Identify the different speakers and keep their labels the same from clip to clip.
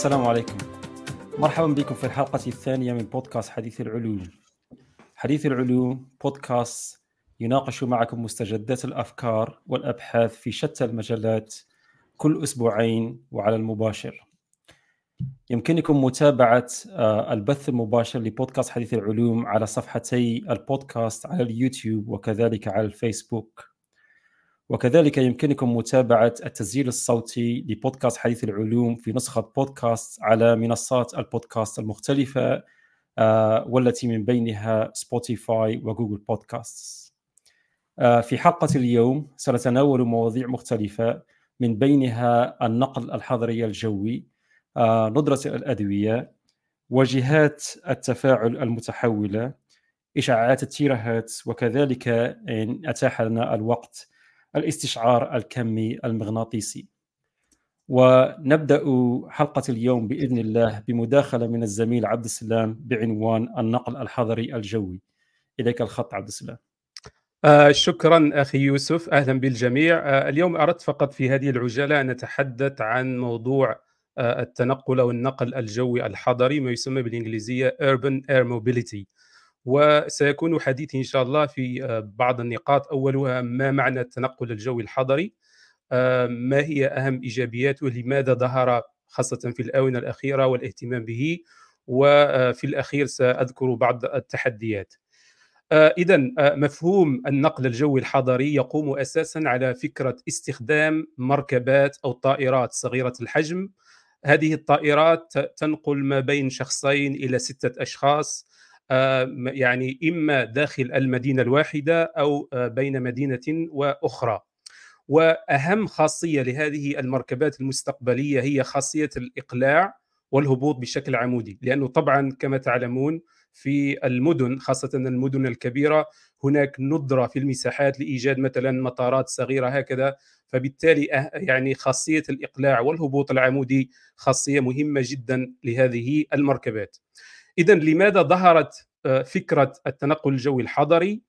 Speaker 1: السلام عليكم. مرحبا بكم في الحلقة الثانية من بودكاست حديث العلوم. حديث العلوم بودكاست يناقش معكم مستجدات الأفكار والأبحاث في شتى المجالات كل أسبوعين وعلى المباشر. يمكنكم متابعة آه، البث المباشر لبودكاست حديث العلوم على صفحتي البودكاست على اليوتيوب وكذلك على الفيسبوك. وكذلك يمكنكم متابعة التسجيل الصوتي لبودكاست حديث العلوم في نسخة بودكاست على منصات البودكاست المختلفة آه، والتي من بينها سبوتيفاي وجوجل بودكاست آه، في حلقة اليوم سنتناول مواضيع مختلفة من بينها النقل الحضري الجوي آه، ندرة الأدوية وجهات التفاعل المتحولة إشعاعات التيرهات وكذلك إن أتاح لنا الوقت الاستشعار الكمي المغناطيسي. ونبدأ حلقة اليوم بإذن الله بمداخلة من الزميل عبد السلام بعنوان النقل الحضري الجوي. إليك الخط عبد السلام.
Speaker 2: آه شكرا أخي يوسف. أهلا بالجميع. آه اليوم أردت فقط في هذه العجالة أن نتحدث عن موضوع آه التنقل أو النقل الجوي الحضري ما يسمى بالإنجليزية urban air mobility. وسيكون حديثي إن شاء الله في آه، بعض النقاط. أولها ما معنى التنقل الجوي الحضري؟ آه، ما هي أهم إيجابياته؟ لماذا ظهر خاصة في الآونة الأخيرة والاهتمام به؟ وفي الأخير سأذكر بعض التحديات. آه، إذا مفهوم النقل الجوي الحضري يقوم أساسا على فكرة استخدام مركبات أو طائرات صغيرة الحجم. هذه الطائرات تنقل ما بين شخصين إلى ستة أشخاص. يعني إما داخل المدينة الواحدة أو آه، بين مدينة وأخرى. وأهم خاصية لهذه المركبات المستقبلية هي خاصية الإقلاع والهبوط بشكل عمودي. لأنه طبعا كما تعلمون في المدن خاصة المدن الكبيرة هناك ندرة في المساحات لإيجاد مثلا مطارات صغيرة هكذا. فبالتالي أه، يعني خاصية الإقلاع والهبوط العمودي خاصية مهمة جدا لهذه المركبات. اذا لماذا ظهرت آه، فكرة التنقل الجوي الحضري.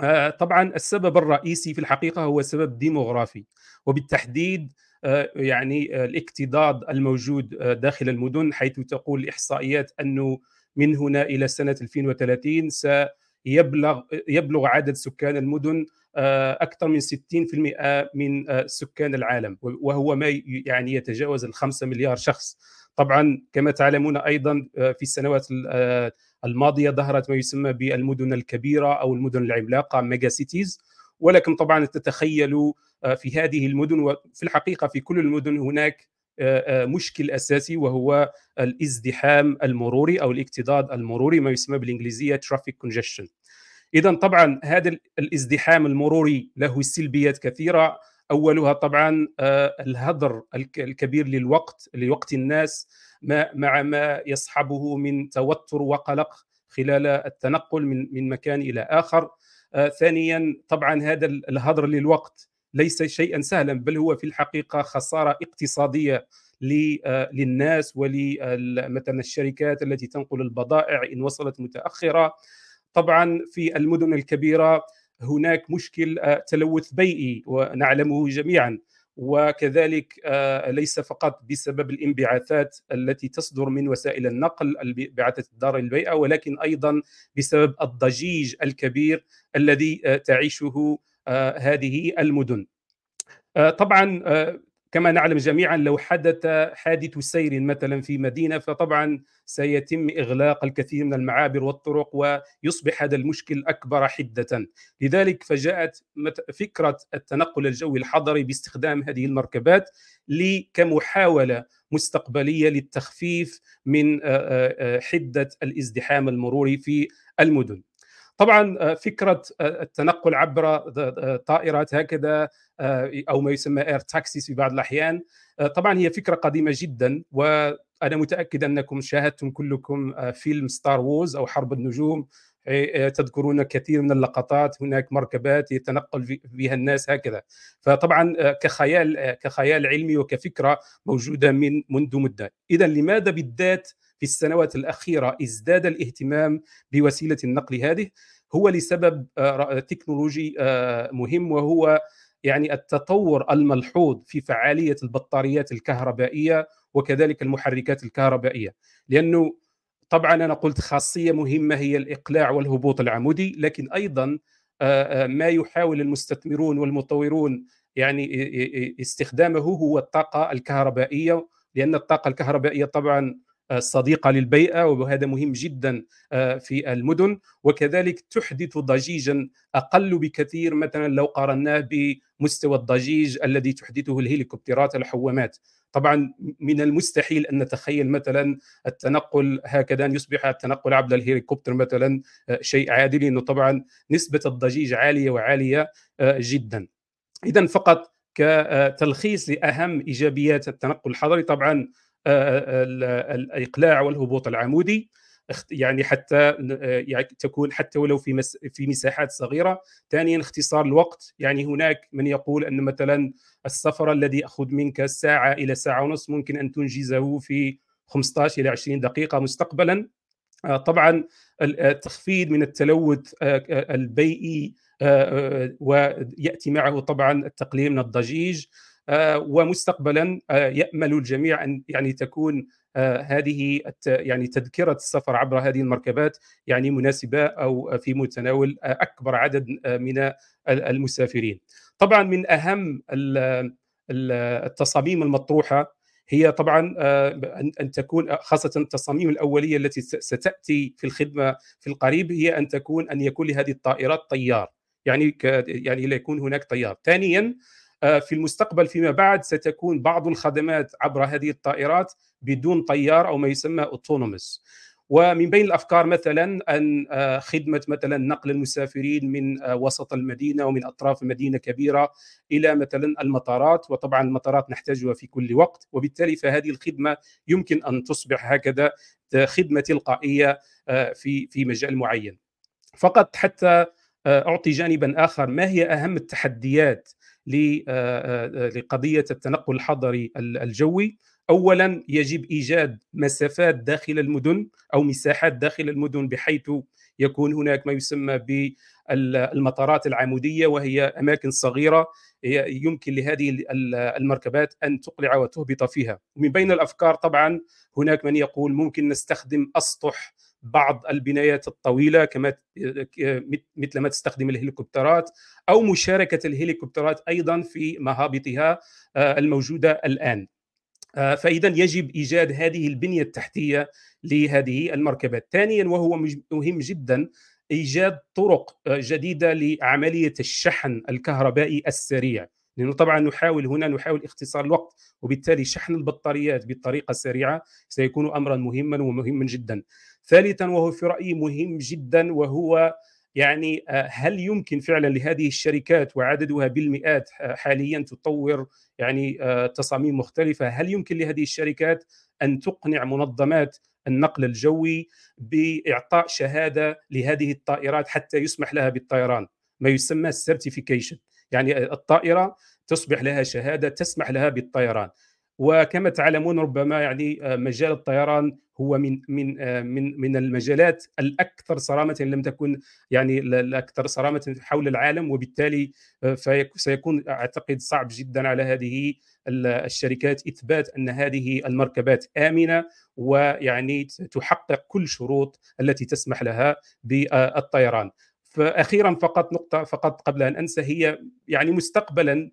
Speaker 2: آه، طبعا السبب الرئيسي في الحقيقة هو سبب ديموغرافي وبالتحديد آه، يعني الاكتضاد الموجود داخل المدن حيث تقول الإحصائيات أنه من هنا إلى سنة 2030 سيبلغ يبلغ عدد سكان المدن أكثر من 60% من سكان العالم وهو ما يعني يتجاوز ال 5 مليار شخص. طبعا كما تعلمون أيضا آه، في السنوات آه، الماضية ظهرت ما يسمى بالمدن الكبيرة أو المدن العملاقة mega cities. ولكن طبعا تتخيلوا آه، في هذه المدن وفي الحقيقة في كل المدن هناك مشكل أساسي وهو الازدحام المروري أو الاكتظاظ المروري ما يسمى بالإنجليزية traffic congestion اذا طبعا هذا الازدحام المروري له سلبيات كثيرة. أولها طبعا آه، الهدر الكبير للوقت لوقت الناس مع ما يصحبه من توتر وقلق خلال التنقل من من مكان إلى آخر. آه، ثانيا طبعا هذا الهدر للوقت ليس شيئا سهلا بل هو في الحقيقة خسارة اقتصادية آه، للناس ولمثلا الشركات التي تنقل البضائع إن وصلت متأخرة. طبعا في المدن الكبيرة هناك مشكل آه، تلوث بيئي ونعلمه جميعا. وكذلك آه، ليس فقط بسبب الانبعاثات التي تصدر من وسائل النقل الانبعاثات الضاره للبيئه ولكن أيضا بسبب الضجيج الكبير الذي آه، تعيشه هذه المدن. طبعا كما نعلم جميعا لو حدث حادث سير مثلا في مدينة فطبعا سيتم إغلاق الكثير من المعابر والطرق ويصبح هذا المشكل أكبر حدة. لذلك فجاءت فكرة التنقل الجوي الحضري باستخدام هذه المركبات كمحاوله مستقبلية للتخفيف من حدة الازدحام المروري في المدن. طبعا فكرة التنقل عبر طائرات هكذا أو ما يسمى air taxis في بعض الأحيان طبعا هي فكرة قديمة جدا وأنا متأكد أنكم شاهدتم كلكم فيلم Star Wars أو حرب النجوم تذكرون كثير من اللقطات هناك مركبات يتنقل بها الناس هكذا. فطبعا كخيال كخيال علمي وكفكرة موجودة من منذ مدة. اذا لماذا بالذات في السنوات الأخيرة ازداد الاهتمام بوسيلة النقل هذه هو لسبب تكنولوجي مهم وهو يعني التطور الملحوظ في فعالية البطاريات الكهربائية وكذلك المحركات الكهربائية. لأنه طبعا أنا قلت خاصية مهمة هي الإقلاع والهبوط العمودي لكن أيضا ما يحاول المستثمرون والمطورون يعني استخدامه هو الطاقة الكهربائية لأن الطاقة الكهربائية طبعا صديقه للبيئة وهذا مهم جدا في المدن. وكذلك تحدث ضجيجا أقل بكثير مثلا لو قارناه بمستوى الضجيج الذي تحدثه الهليكوبترات الحوامات. طبعا من المستحيل أن نتخيل مثلا التنقل هكذا ان يصبح التنقل عبر الهليكوبتر مثلا شيء عادي لأنه طبعا نسبة الضجيج عالية وعالية جدا. اذا فقط كتلخيص لأهم إيجابيات التنقل الحضري طبعا الإقلاع والهبوط العمودي يعني حتى يعني تكون حتى ولو في مس في مساحات صغيرة. ثانيا اختصار الوقت. يعني هناك من يقول أن مثلا السفر الذي ياخذ منك ساعة إلى ساعة ونصف ممكن أن تنجزه في 15 إلى 20 دقيقة مستقبلا. طبعا التخفيض من التلوث البيئي ويأتي معه طبعا التقليل من الضجيج. ومستقبلا يأمل الجميع أن يعني تكون هذه يعني تذكرة السفر عبر هذه المركبات يعني مناسبة أو في متناول أكبر عدد من المسافرين. طبعا من أهم التصاميم المطروحة هي طبعا ان تكون خاصة التصاميم الأولية التي ستأتي في الخدمة في القريب هي أن تكون أن يكون لهذه الطائرات طيار يعني يعني يكون هناك طيار. ثانيا في المستقبل فيما بعد ستكون بعض الخدمات عبر هذه الطائرات بدون طيار أو ما يسمى اوتونوموس ومن بين الأفكار مثلا أن خدمة مثلا نقل المسافرين من وسط المدينة ومن أطراف مدينة كبيرة إلى مثلا المطارات وطبعا المطارات نحتاجها في كل وقت وبالتالي فهذه الخدمة يمكن أن تصبح هكذا خدمة تلقائية في في مجال معين. فقط حتى أعطي جانبا آخر ما هي أهم التحديات لقضية التنقل الحضري الجوي. اولا يجب إيجاد مسافات داخل المدن أو مساحات داخل المدن بحيث يكون هناك ما يسمى بالمطارات العمودية وهي أماكن صغيرة يمكن لهذه المركبات أن تقلع وتهبط فيها. ومن بين الأفكار طبعا هناك من يقول ممكن نستخدم أسطح بعض البنايات الطويلة كما مثل ما تستخدم الهليكوبترات أو مشاركة الهليكوبترات أيضا في مهابطها الموجودة الآن. فاذا يجب إيجاد هذه البنية التحتية لهذه المركبات ثانيا وهو مهم جدا إيجاد طرق جديدة لعملية الشحن الكهربائي السريع. لأنه طبعا نحاول هنا نحاول اختصار الوقت وبالتالي شحن البطاريات بالطريقة السريعه سيكون امرا مهما ومهما جدا. ثالثا وهو في رأيي مهم جدا وهو يعني هل يمكن فعلا لهذه الشركات وعددها بالمئات حاليا تطور يعني تصاميم مختلفة؟ هل يمكن لهذه الشركات أن تقنع منظمات النقل الجوي بإعطاء شهادة لهذه الطائرات حتى يسمح لها بالطيران؟ ما يسمى السيرتيفيكيشن يعني الطائرة تصبح لها شهادة تسمح لها بالطيران. وكما تعلمون ربما يعني مجال الطيران هو من من من من المجالات الأكثر صرامة لم تكن يعني الأكثر صرامة حول العالم وبالتالي سيكون أعتقد صعب جدا على هذه الشركات إثبات أن هذه المركبات آمنة ويعني تحقق كل شروط التي تسمح لها بالطيران. فاخيرا فقط نقطة فقط قبل أن أنسى هي يعني مستقبلا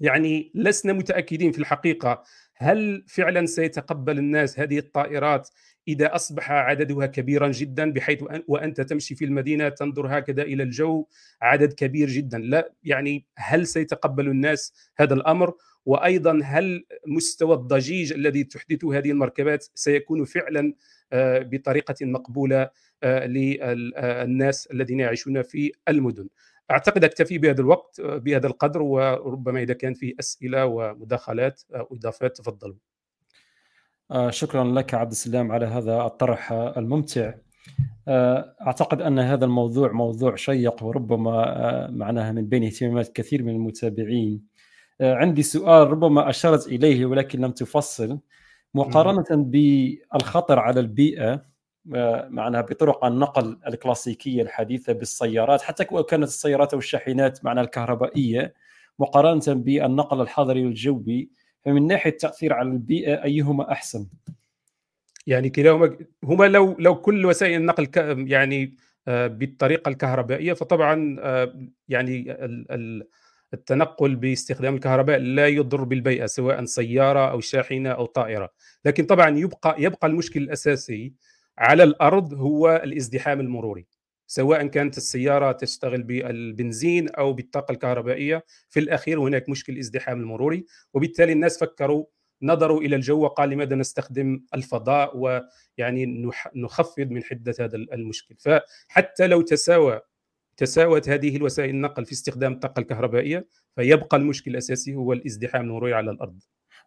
Speaker 2: يعني لسنا متأكدين في الحقيقة. هل فعلا سيتقبل الناس هذه الطائرات إذا أصبح عددها كبيرا جدا بحيث وأنت تمشي في المدينة تنظر هكذا إلى الجو عدد كبير جدا. لا يعني هل سيتقبل الناس هذا الأمر؟ وأيضا هل مستوى الضجيج الذي تحدثه هذه المركبات سيكون فعلا آه، بطريقة مقبولة آه، للناس الذين يعيشون في المدن؟ اعتقد اكتفي بهذا الوقت بهذا القدر وربما إذا كان في أسئلة ومداخلات أو اضافات تفضلوا.
Speaker 1: آه، شكرا لك عبد السلام على هذا الطرح الممتع. آه، أعتقد أن هذا الموضوع موضوع شيق وربما آه، معناها من بين اهتمامات كثير من المتابعين. عندي سؤال ربما أشرت إليه ولكن لم تفصل مقارنة بالخطر على البيئة معناها بطرق النقل الكلاسيكية الحديثة بالسيارات حتى كانت السيارات أو الشاحنات معناها الكهربائية مقارنة بالنقل الحضري والجوي فمن ناحية التأثير على البيئة أيهما أحسن؟
Speaker 2: يعني كلاهما هما لو لو كل وسائل النقل يعني آه، بالطريقة الكهربائية فطبعا آه، يعني التنقل باستخدام الكهرباء لا يضر بالبيئة سواء سيارة أو شاحنة أو طائرة لكن طبعا يبقى يبقى المشكل الأساسي على الأرض هو الازدحام المروري سواء كانت السيارة تشتغل بالبنزين أو بالطاقة الكهربائية في الأخير هناك مشكل الازدحام المروري وبالتالي الناس فكروا نظروا إلى الجو وقال لماذا نستخدم الفضاء ويعني نخفض من حدة هذا المشكل. فحتى لو تساوى تساوت هذه الوسائل النقل في استخدام الطاقة الكهربائية فيبقى المشكل الأساسي هو الازدحام المروري على الأرض.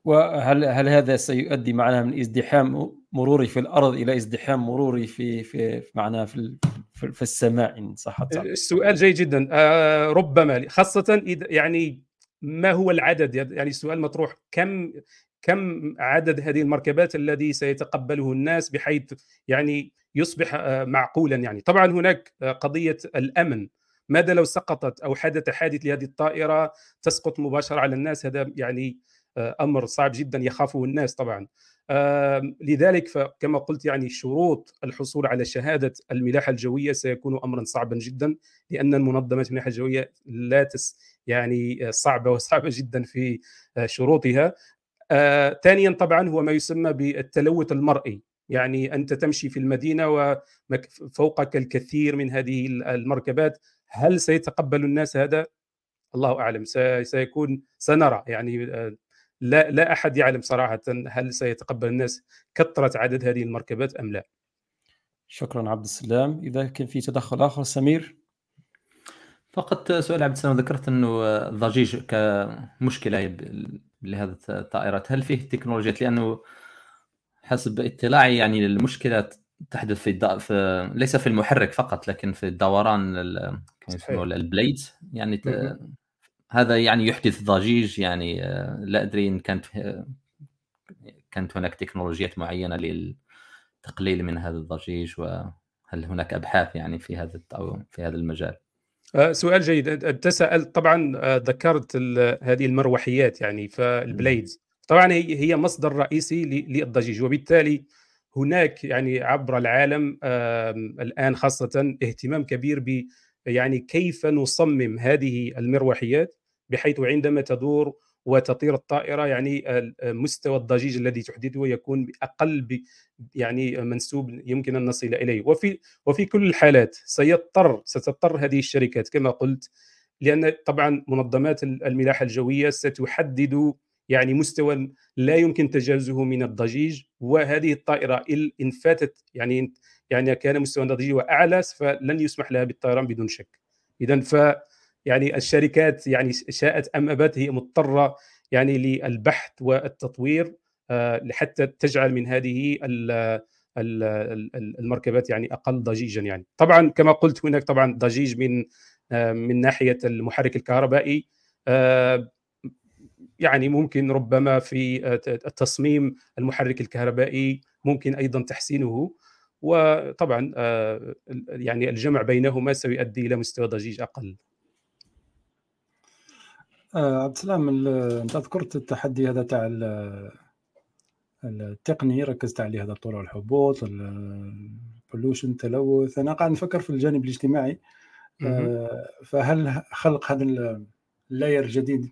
Speaker 1: وهل هل هذا سيؤدي معناه من ازدحام مروري في الأرض إلى ازدحام مروري في في معناه في في السماء إن صح
Speaker 2: السؤال جيد جدا. آه ربما خاصة اذا يعني ما هو العدد؟ يعني السؤال مطروح. كم كم عدد هذه المركبات الذي سيتقبله الناس بحيث يعني يصبح آه، معقولا يعني؟ طبعا هناك آه، قضية الأمن. ماذا لو سقطت أو حدث حادث لهذه الطائرة تسقط مباشرة على الناس؟ هذا يعني أمر صعب جدا يخافه الناس طبعا. لذلك فكما قلت يعني شروط الحصول على شهادة الملاحة الجوية سيكون امرا صعبا جدا لأن المنظمات الملاحة الجوية لا تس يعني صعبة وصعبة جدا في شروطها. آه، ثانيا طبعا هو ما يسمى بالتلوث المرئي. يعني أنت تمشي في المدينة وفوقك الكثير من هذه المركبات. هل سيتقبل الناس هذا؟ الله أعلم. سيكون سنرى. يعني آه، لا لا أحد يعلم صراحة هل سيتقبل الناس كثرة عدد هذه المركبات أم لا.
Speaker 1: شكرا عبد السلام. إذا كان في تدخل آخر سمير؟
Speaker 3: فقط سؤال عبد السلام ذكرت أنه الضجيج كمشكلة لهذه الطائرات. هل فيه تكنولوجيات؟ لأنه حسب اطلاعي يعني المشكلة تحدث في, الد... في ليس في المحرك فقط لكن في الدوران ال... البليدز. يعني ت... هذا يعني يحدث ضجيج يعني لا أدري إن كانت كانت هناك تكنولوجيات معينة للتقليل من هذا الضجيج وهل هناك أبحاث يعني في هذا في هذا المجال؟
Speaker 2: آه، سؤال جيد. انت سالت طبعا آه، ذكرت هذه المروحيات يعني فالبليدز طبعا هي مصدر رئيسي للضجيج وبالتالي هناك يعني عبر العالم الآن خاصة اهتمام كبير ب يعني كيف نصمم هذه المروحيات. بحيث عندما تدور وتطير الطائرة يعني مستوى الضجيج الذي تحدثه يكون أقل يعني منسوب يمكن أن نصل إليه. وفي وفي كل الحالات سيضطر ستضطر هذه الشركات كما قلت لأن طبعا منظمات الملاحة الجوية ستحدد يعني مستوى لا يمكن تجاوزه من الضجيج وهذه الطائرة إن فاتت يعني يعني كان مستوى الضجيج أعلى فلن يسمح لها بالطيران بدون شك. اذا ف يعني الشركات يعني شاءت أم أبت هي مضطرة يعني للبحث والتطوير آه، لحتى تجعل من هذه المركبات يعني أقل ضجيجا يعني. طبعا كما قلت هناك طبعا ضجيج من آه، من ناحية المحرك الكهربائي آه، يعني ممكن ربما في التصميم المحرك الكهربائي ممكن أيضا تحسينه وطبعا يعني الجمع بينهما سيؤدي إلى مستوى ضجيج أقل.
Speaker 4: آه عبد السلام انت ذكرت التحدي هذا تاع التقني ركزت عليه هذا طلوع الهبوط ال pollution التلوث. أنا قاعد نفكر في الجانب الاجتماعي. آه فهل خلق هذا ال layer الجديد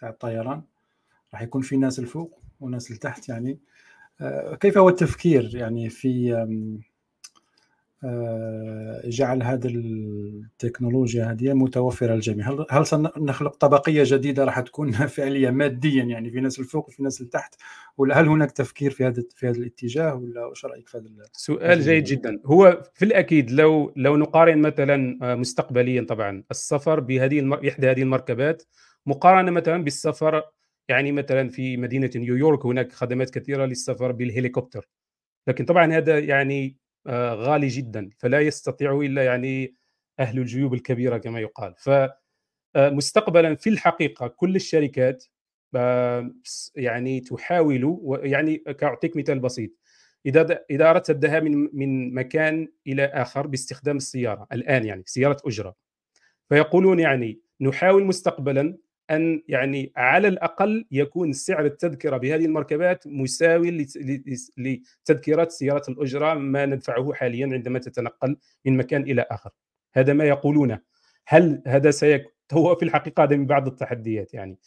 Speaker 4: تاع الطيران؟ راح يكون في ناس الفوق وناس لتحت يعني. آه كيف هو التفكير يعني في جعل هذه التكنولوجيا هذه متوفرة للجميع. هل هل سنخلق طبقية جديدة راح تكون فعليه ماديا؟ يعني في ناس الفوق وفي ناس التحت ولا هل هناك تفكير في هذا في هذا الاتجاه؟ ولا إيش رأيك في هذا
Speaker 2: سؤال جيد جدا. هو في الأكيد لو لو نقارن مثلا آه، مستقبليا طبعا السفر بهذه المر... احدى هذه المركبات مقارنة مثلا بالسفر يعني مثلا في مدينة نيويورك هناك خدمات كثيرة للسفر بالهليكوبتر. لكن طبعا هذا يعني آه، غالي جدا فلا يستطيع إلا يعني أهل الجيوب الكبيرة كما يقال. فمستقبلا آه، في الحقيقة كل الشركات آه، يعني تحاول يعني كأعطيك مثال بسيط. إذا إذا أردت الذهاب من من مكان إلى آخر باستخدام السيارة الآن يعني سيارة أجرة فيقولون يعني نحاول مستقبلا أن يعني على الأقل يكون سعر التذكرة بهذه المركبات مساوي لتذكرة سيارة الأجرة ما ندفعه حاليا عندما تتنقل من مكان إلى آخر. هذا ما يقولونه. هل هذا سيكون هو في الحقيقة هذا من بعض التحديات يعني.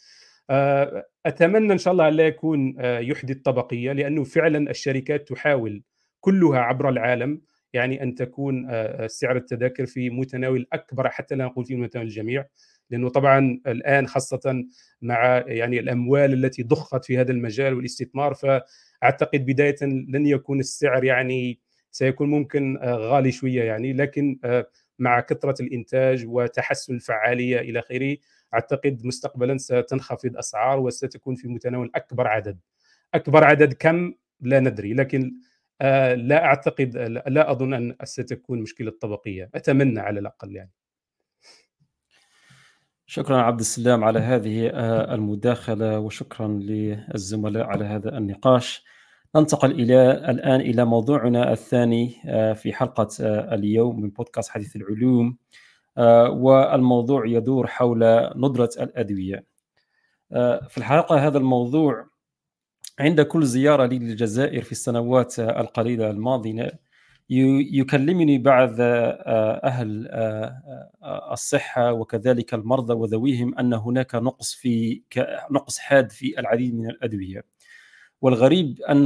Speaker 2: آه، أتمنى إن شاء الله لا يكون آه، يحدث طبقيه لأنه فعلا الشركات تحاول كلها عبر العالم يعني أن تكون آه، سعر التذاكر في متناول أكبر حتى لا نقول في متناول الجميع. لأنه طبعا الآن خاصة مع يعني الأموال التي ضخت في هذا المجال والاستثمار فأعتقد بداية لن يكون السعر يعني سيكون ممكن غالي شوية يعني لكن مع كثرة الإنتاج وتحسن الفعالية إلى آخره أعتقد مستقبلا ستنخفض أسعار وستكون في متناول أكبر عدد. أكبر عدد كم؟ لا ندري لكن آه، لا أعتقد لا أظن أن ستكون مشكلة طبقية. أتمنى على الأقل يعني.
Speaker 1: شكرا عبد السلام على هذه آه، المداخلة وشكرا للزملاء على هذا النقاش. ننتقل إلى الآن إلى موضوعنا الثاني آه، في حلقة اليوم من بودكاست حديث العلوم آه، والموضوع يدور حول ندرة الأدوية. آه، في الحقيقة هذا الموضوع عند كل زيارة لي للجزائر في السنوات القليلة الماضية يكلمني بعض آه، أهل الصحة وكذلك المرضى وذويهم أن هناك نقص في نقص حاد في العديد من الأدوية والغريب أن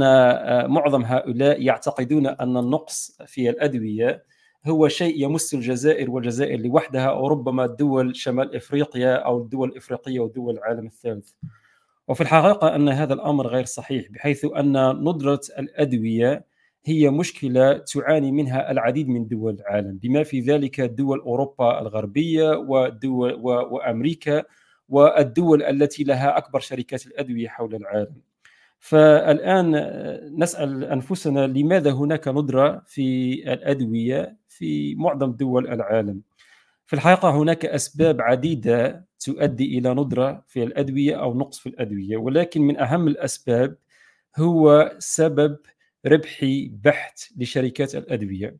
Speaker 1: معظم هؤلاء يعتقدون أن النقص في الأدوية هو شيء يمس الجزائر والجزائر لوحدها أو ربما دول شمال إفريقيا أو الدول الإفريقية ودول العالم الثالث. وفي الحقيقة أن هذا الأمر غير صحيح بحيث أن ندرة الأدوية هي مشكلة تعاني منها العديد من دول العالم بما في ذلك دول أوروبا الغربية ودول وأمريكا والدول التي لها أكبر شركات الأدوية حول العالم. فالآن نسأل أنفسنا لماذا هناك ندرة في الأدوية في معظم دول العالم في الحقيقة هناك أسباب عديدة تؤدي إلى ندرة في الأدوية أو نقص في الأدوية ولكن من أهم الأسباب هو سبب ربحي بحت لشركات الأدوية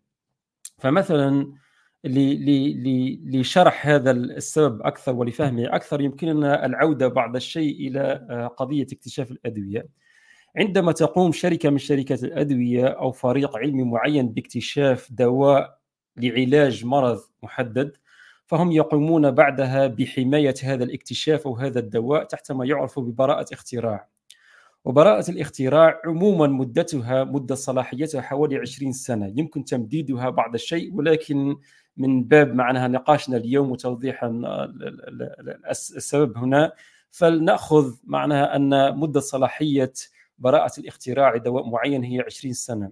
Speaker 1: فمثلا لشرح هذا السبب أكثر ولفهمه أكثر يمكننا العودة بعض الشيء إلى آه، قضية اكتشاف الأدوية عندما تقوم شركة من شركات الأدوية أو فريق علمي معين باكتشاف دواء لعلاج مرض محدد فهم يقومون بعدها بحماية هذا الاكتشاف أو هذا الدواء تحت ما يعرف ببراءة اختراع. وبراءة الاختراع عموما مدتها مدة صلاحيتها حوالي 20 سنة. يمكن تمديدها بعض الشيء ولكن من باب معناها نقاشنا اليوم وتوضيح السبب هنا. فلنأخذ معناها أن مدة صلاحية براءة الاختراع لدواء معين هي 20 سنة.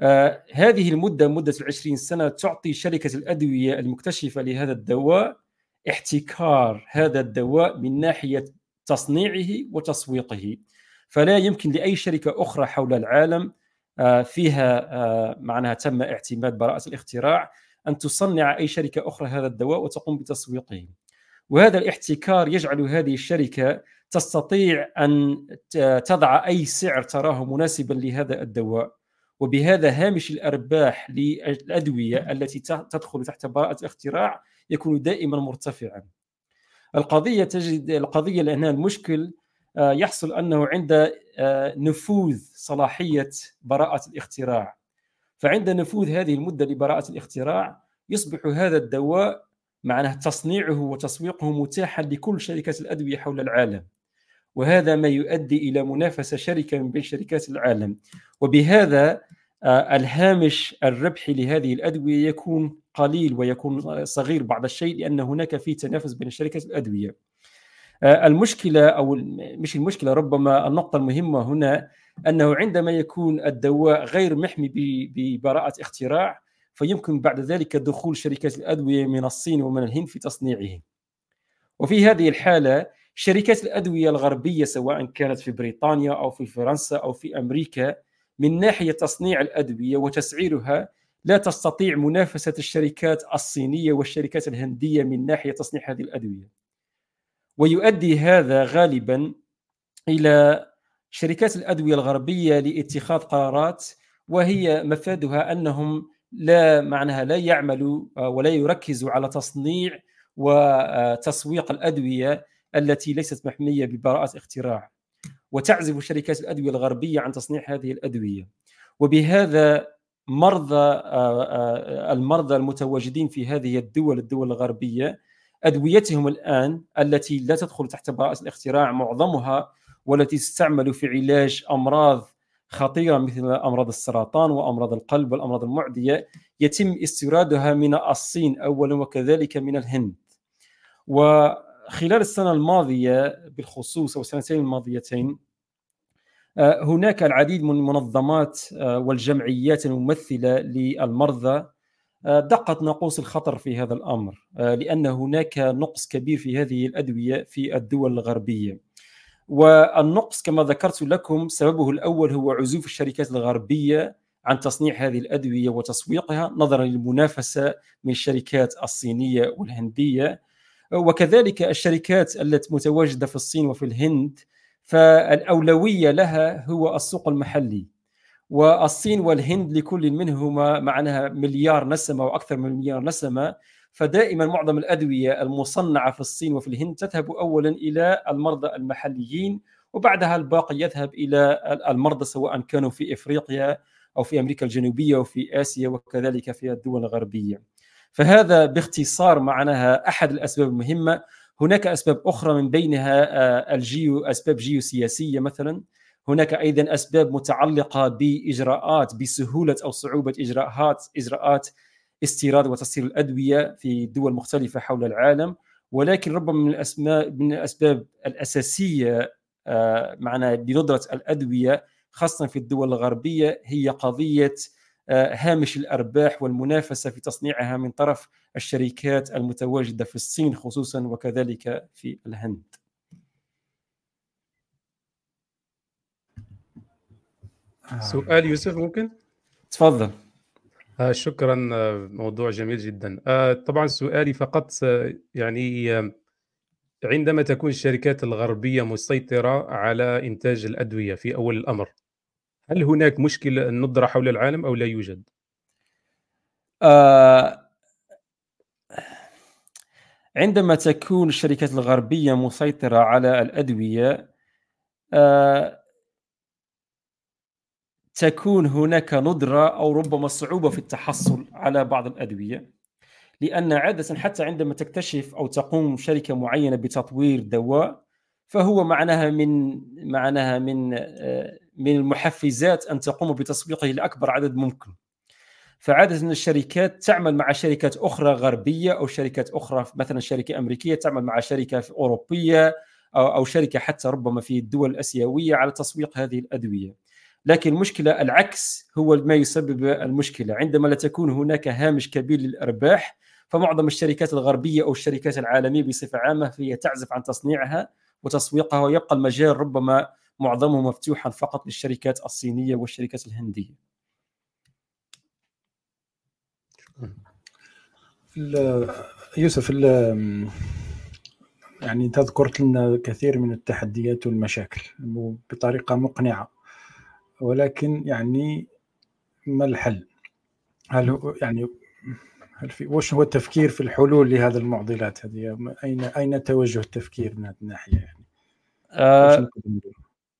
Speaker 1: آه هذه المدة مدة العشرين سنة تعطي شركة الأدوية المكتشفة لهذا الدواء احتكار هذا الدواء من ناحية تصنيعه وتسويقه. فلا يمكن لأي شركة أخرى حول العالم آه فيها آه معناها تم اعتماد براءة الاختراع أن تصنع أي شركة أخرى هذا الدواء وتقوم بتسويقه وهذا الاحتكار يجعل هذه الشركة تستطيع أن تضع أي سعر تراه مناسبا لهذا الدواء وبهذا هامش الأرباح للأدوية التي تدخل تحت براءة الاختراع يكون دائما مرتفعا. القضية تجد القضية لانها المشكل يحصل أنه عند آه، نفوذ صلاحية براءة الاختراع. فعند نفوذ هذه المدة لبراءة الاختراع يصبح هذا الدواء معناه تصنيعه وتسويقه متاحا لكل شركات الأدوية حول العالم. وهذا ما يؤدي إلى منافسة شركة من بين شركات العالم. وبهذا آه، الهامش الربحي لهذه الأدوية يكون قليل ويكون صغير بعض الشيء لأن هناك في تنافس بين شركات الأدوية. آه، المشكلة أو مش المشكلة ربما النقطة المهمة هنا أنه عندما يكون الدواء غير محمي ببراءة اختراع فيمكن بعد ذلك دخول شركات الأدوية من الصين ومن الهند في تصنيعه. وفي هذه الحالة شركات الأدوية الغربية سواء كانت في بريطانيا أو في فرنسا أو في أمريكا من ناحية تصنيع الأدوية وتسعيرها لا تستطيع منافسة الشركات الصينية والشركات الهندية من ناحية تصنيع هذه الأدوية. ويؤدي هذا غالبا إلى شركات الأدوية الغربية لاتخاذ قرارات وهي مفادها أنهم لا معناها لا يعملوا ولا يركزوا على تصنيع وتسويق الأدوية التي ليست محمية ببراءة اختراع. وتعزف شركات الأدوية الغربية عن تصنيع هذه الأدوية. وبهذا مرضى آه، آه، المرضى المتواجدين في هذه الدول الدول الغربية أدويتهم الآن التي لا تدخل تحت براءة الاختراع معظمها والتي تستعمل في علاج أمراض خطيرة مثل أمراض السرطان وأمراض القلب والأمراض المعدية يتم استيرادها من الصين اولا وكذلك من الهند. وخلال السنة الماضية بالخصوص أو السنتين الماضيتين آه، هناك العديد من المنظمات آه، والجمعيات الممثلة للمرضى دقت ناقوس الخطر في هذا الأمر لأن هناك نقص كبير في هذه الأدوية في الدول الغربية. والنقص كما ذكرت لكم سببه الأول هو عزوف الشركات الغربية عن تصنيع هذه الأدوية وتسويقها نظرا للمنافسة من الشركات الصينية والهندية. وكذلك الشركات التي متواجدة في الصين وفي الهند فالأولوية لها هو السوق المحلي. والصين والهند لكل منهما معناها مليار نسمة وأكثر من مليار نسمة. فدائما معظم الأدوية المصنعة في الصين وفي الهند تذهب اولا إلى المرضى المحليين وبعدها الباقي يذهب إلى المرضى سواء كانوا في إفريقيا أو في أمريكا الجنوبية وفي آسيا وكذلك في الدول الغربية. فهذا باختصار معناها أحد الأسباب المهمة، هناك أسباب أخرى من بينها آه، الجيو أسباب جيوسياسية مثلا، هناك أيضا أسباب متعلقة بإجراءات بسهولة أو صعوبة إجراءات إجراءات استيراد وتصدير الأدوية في دول مختلفة حول العالم ولكن ربما من الأسماء من الأسباب الأساسية آه، معنا لندرة الأدوية خاصة في الدول الغربية هي قضية آه، هامش الأرباح والمنافسة في تصنيعها من طرف الشركات المتواجدة في الصين خصوصا وكذلك في الهند.
Speaker 2: سؤال يوسف ممكن؟
Speaker 1: تفضل.
Speaker 2: آه شكرا آه موضوع جميل جدا آه طبعا سؤالي فقط آه، يعني آه، عندما تكون الشركات الغربية مسيطرة على إنتاج الأدوية في أول الأمر هل هناك مشكلة الندرة حول العالم أو لا يوجد؟
Speaker 1: آه عندما تكون الشركات الغربية مسيطرة على الأدوية آه تكون هناك ندرة أو ربما صعوبة في التحصل على بعض الأدوية لأن عادة حتى عندما تكتشف أو تقوم شركة معينة بتطوير دواء فهو معناها من معناها من آه، من المحفزات أن تقوم بتسويقه لأكبر عدد ممكن. فعادة الشركات تعمل مع شركات أخرى غربية أو شركات أخرى مثلا شركة أمريكية تعمل مع شركة أوروبية أو شركة حتى ربما في الدول الآسيوية على تسويق هذه الأدوية. لكن المشكلة العكس هو ما يسبب المشكلة. عندما لا تكون هناك هامش كبير للأرباح فمعظم الشركات الغربية أو الشركات العالمية بصفة عامة هي تعزف عن تصنيعها وتسويقها ويبقى المجال ربما معظمه مفتوحا فقط للشركات الصينية والشركات الهندية.
Speaker 4: يوسف يعني أنت ذكرت لنا كثير من التحديات والمشاكل بطريقه مقنعة. ولكن يعني ما الحل؟ هل هو يعني هل في وش هو التفكير في الحلول لهذه المعضلات هذه أين أين توجه التفكير من هذه الناحية يعني؟
Speaker 1: آه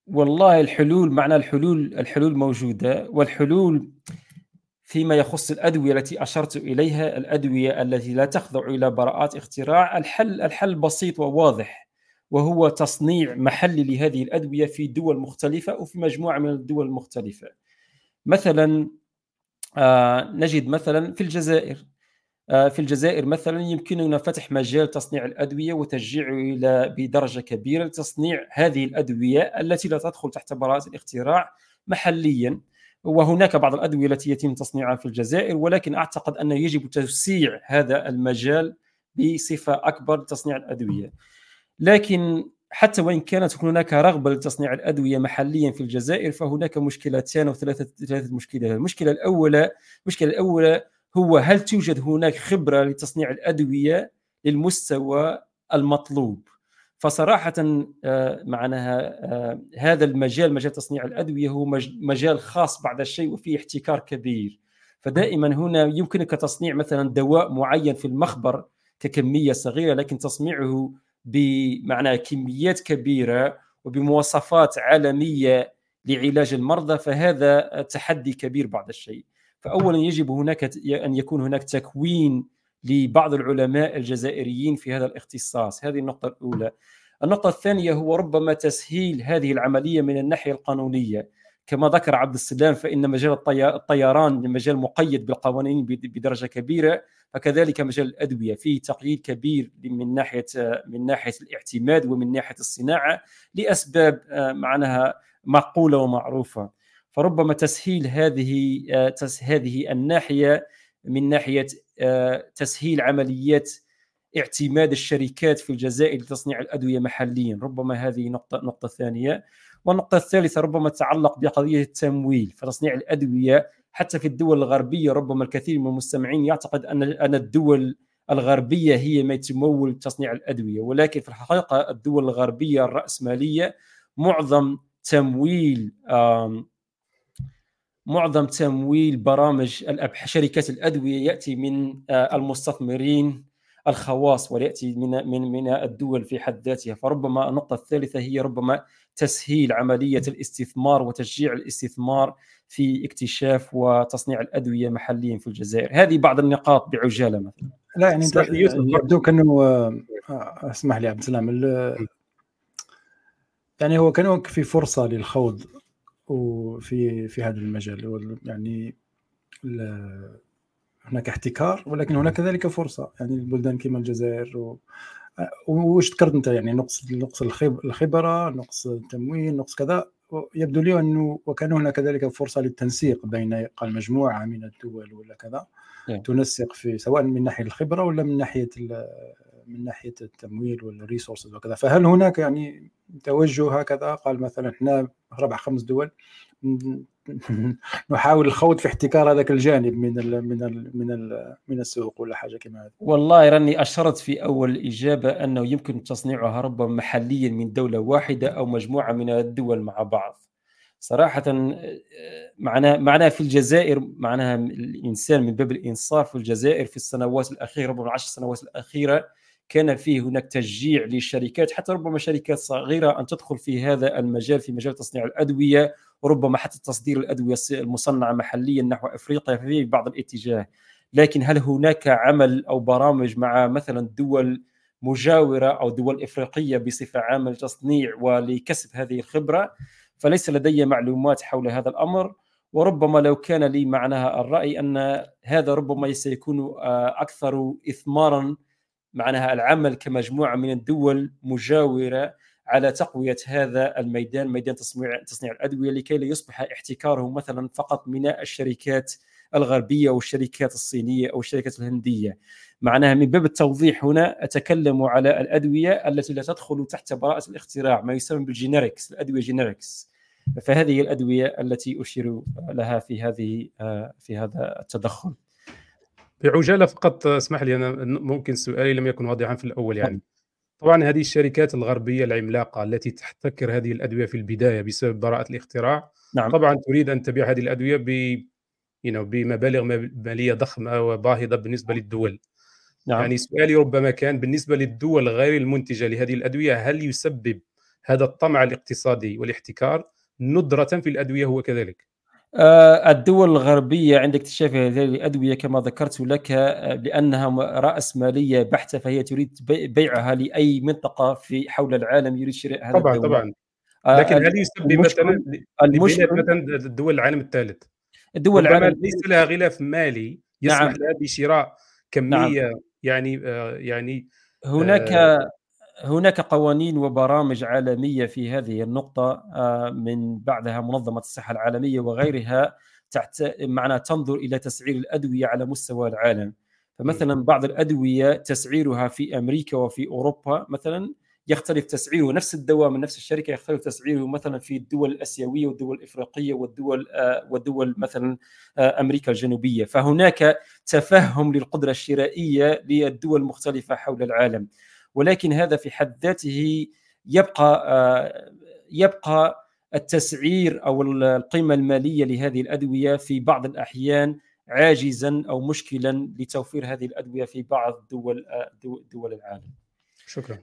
Speaker 1: والله الحلول معنى الحلول الحلول موجودة والحلول فيما يخص الأدوية التي أشرت إليها الأدوية التي لا تخضع إلى براءات اختراع الحل الحل بسيط وواضح وهو تصنيع محلي لهذه الأدوية في دول مختلفة وفي مجموعة من الدول المختلفة. مثلا آه نجد مثلا في الجزائر آه في الجزائر مثلا يمكننا فتح مجال تصنيع الأدوية وتشجيعه إلى بدرجة كبيرة لتصنيع هذه الأدوية التي لا تدخل تحت براءة الاختراع محليا وهناك بعض الأدوية التي يتم تصنيعها في الجزائر ولكن أعتقد أنه يجب توسيع هذا المجال بصفة أكبر لتصنيع الأدوية. لكن حتى وإن كانت هناك رغبة لتصنيع الأدوية محليا في الجزائر فهناك مشكلتان أو ثلاثة ثلاثة مشكلات، المشكلة الاولى المشكلة الأولى هو هل توجد هناك خبرة لتصنيع الأدوية للمستوى المطلوب؟ فصراحة آه، معناها آه، هذا المجال مجال تصنيع الأدوية هو مجال خاص بعض الشيء وفيه احتكار كبير فدائما هنا يمكنك تصنيع مثلا دواء معين في المخبر ككمية صغيرة لكن تصنيعه بمعنى كميات كبيرة وبمواصفات عالمية لعلاج المرضى فهذا تحدي كبير بعض الشيء. فاولا يجب هناك أن يكون هناك تكوين لبعض العلماء الجزائريين في هذا الاختصاص. هذه النقطة الأولى. النقطة الثانية هو ربما تسهيل هذه العملية من الناحية القانونية. كما ذكر عبد السلام فإن مجال الطيران مجال مقيد بالقوانين بدرجة كبيرة. فكذلك مجال الأدوية فيه تقييد كبير من ناحية من ناحية الاعتماد ومن ناحية الصناعة لأسباب آه، معناها معقولة ومعروفة. فربما تسهيل هذه آه، هذه الناحية من ناحية آه، تسهيل عمليات اعتماد الشركات في الجزائر لتصنيع الأدوية محليا. ربما هذه نقطة نقطة ثانية. والنقطة الثالثة ربما تتعلق بقضية التمويل فتصنيع الأدوية حتى في الدول الغربية ربما الكثير من المستمعين يعتقد ان أن الدول الغربية هي ما تمول تصنيع الأدوية ولكن في الحقيقة الدول الغربية الرأسمالية معظم تمويل معظم تمويل برامج شركات الأدوية يأتي من آه، المستثمرين الخواص ويأتي من من من الدول في حد ذاتها. فربما النقطة الثالثة هي ربما تسهيل عملية الاستثمار وتشجيع الاستثمار في اكتشاف وتصنيع الأدوية محليا في الجزائر. هذه بعض النقاط بعجالة مثلا.
Speaker 4: لا يعني انت يبدو كانه آه، اسمح لي عبد السلام يعني هو كان في فرصة للخوض وفي في هذا المجال. يعني هناك احتكار ولكن هناك كذلك فرصة. يعني البلدان كما الجزائر و... وش ذكرت أنت؟ يعني نقص نقص الخبرة نقص التموين نقص كذا. يبدو لي أنه وكان هناك كذلك فرصة للتنسيق بين قال مجموعة من الدول ولا كذا yeah. تنسق في سواء من ناحية الخبرة ولا من ناحية من ناحية التمويل والريسورسز وكذا فهل هناك يعني توجه هكذا قال مثلا إحنا ربع خمس دول نحاول الخوض في احتكار هذاك الجانب من ال من ال من ال من السوق ولا حاجة كما هذا
Speaker 1: والله راني أشرت في أول الإجابة أنه يمكن تصنيعها ربما محليا من دولة واحدة أو مجموعة من الدول مع بعض. صراحة معناه معناه في الجزائر معناها الإنسان من باب الإنصاف في الجزائر في السنوات الأخيرة ربما العشر سنوات الأخيرة كان فيه هناك تشجيع للشركات حتى ربما شركات صغيرة أن تدخل في هذا المجال في مجال تصنيع الأدوية وربما حتى تصدير الأدوية المصنعة محليا نحو أفريقيا في بعض الاتجاه. لكن هل هناك عمل أو برامج مع مثلا دول مجاورة أو دول إفريقية بصفة عامة لتصنيع ولكسب هذه الخبرة؟ فليس لدي معلومات حول هذا الأمر. وربما لو كان لي معناها الرأي أن هذا ربما سيكون آه، أكثر اثمارا معناها العمل كمجموعة من الدول مجاورة على تقوية هذا الميدان ميدان تصنيع تصنيع الأدوية لكي لا يصبح احتكاره مثلا فقط من الشركات الغربية أو الشركات الصينية أو الشركات الهندية. معناها من باب التوضيح هنا أتكلم على الأدوية التي لا تدخل تحت براءة الاختراع ما يسمى بال generics الأدوية generics فهذه الأدوية التي أشير لها في هذه في هذا التدخل.
Speaker 2: بعجالة فقط اسمح لي أنا ممكن سؤالي لم يكن واضحا في الأول يعني. طبعا هذه الشركات الغربية العملاقة التي تحتكر هذه الأدوية في البداية بسبب براءة الاختراع نعم. طبعا تريد أن تبيع هذه الأدوية ب you know, بمبالغ مالية ضخمة وباهظة بالنسبة للدول نعم. يعني سؤالي ربما كان بالنسبة للدول غير المنتجة لهذه الأدوية هل يسبب هذا الطمع الاقتصادي والاحتكار ندره في الأدوية هو كذلك؟
Speaker 1: آه، الدول الغربية عند اكتشاف هذه الأدوية كما ذكرت لك آه، لأنها رأس مالية بحتة فهي تريد بيعها لأي منطقة في حول العالم يريد شراء
Speaker 2: هذا طبعا الدول. طبعا آه، لكن هل يسبب مثلا المشكل مثلا الدول العالم الثالث الدول العالم ليس لها غلاف مالي يسمح نعم. لها بشراء كمية نعم. يعني يعني
Speaker 1: هناك آه هناك قوانين وبرامج عالمية في هذه النقطة آه، من بعدها منظمة الصحة العالمية وغيرها تحت معنى تنظر إلى تسعير الأدوية على مستوى العالم. فمثلا بعض الأدوية تسعيرها في أمريكا وفي أوروبا مثلا يختلف تسعيره نفس الدواء من نفس الشركة يختلف تسعيره مثلا في الدول الأسيوية والدول الإفريقية والدول آه، والدول مثلا آه، أمريكا الجنوبية. فهناك تفهم للقدرة الشرائية للدول المختلفة حول العالم. ولكن هذا في حد ذاته يبقى آه، يبقى التسعير أو القيمة المالية لهذه الأدوية في بعض الأحيان عاجزا أو مشكلا لتوفير هذه الأدوية في بعض دول آه، دول العالم.
Speaker 2: شكرا.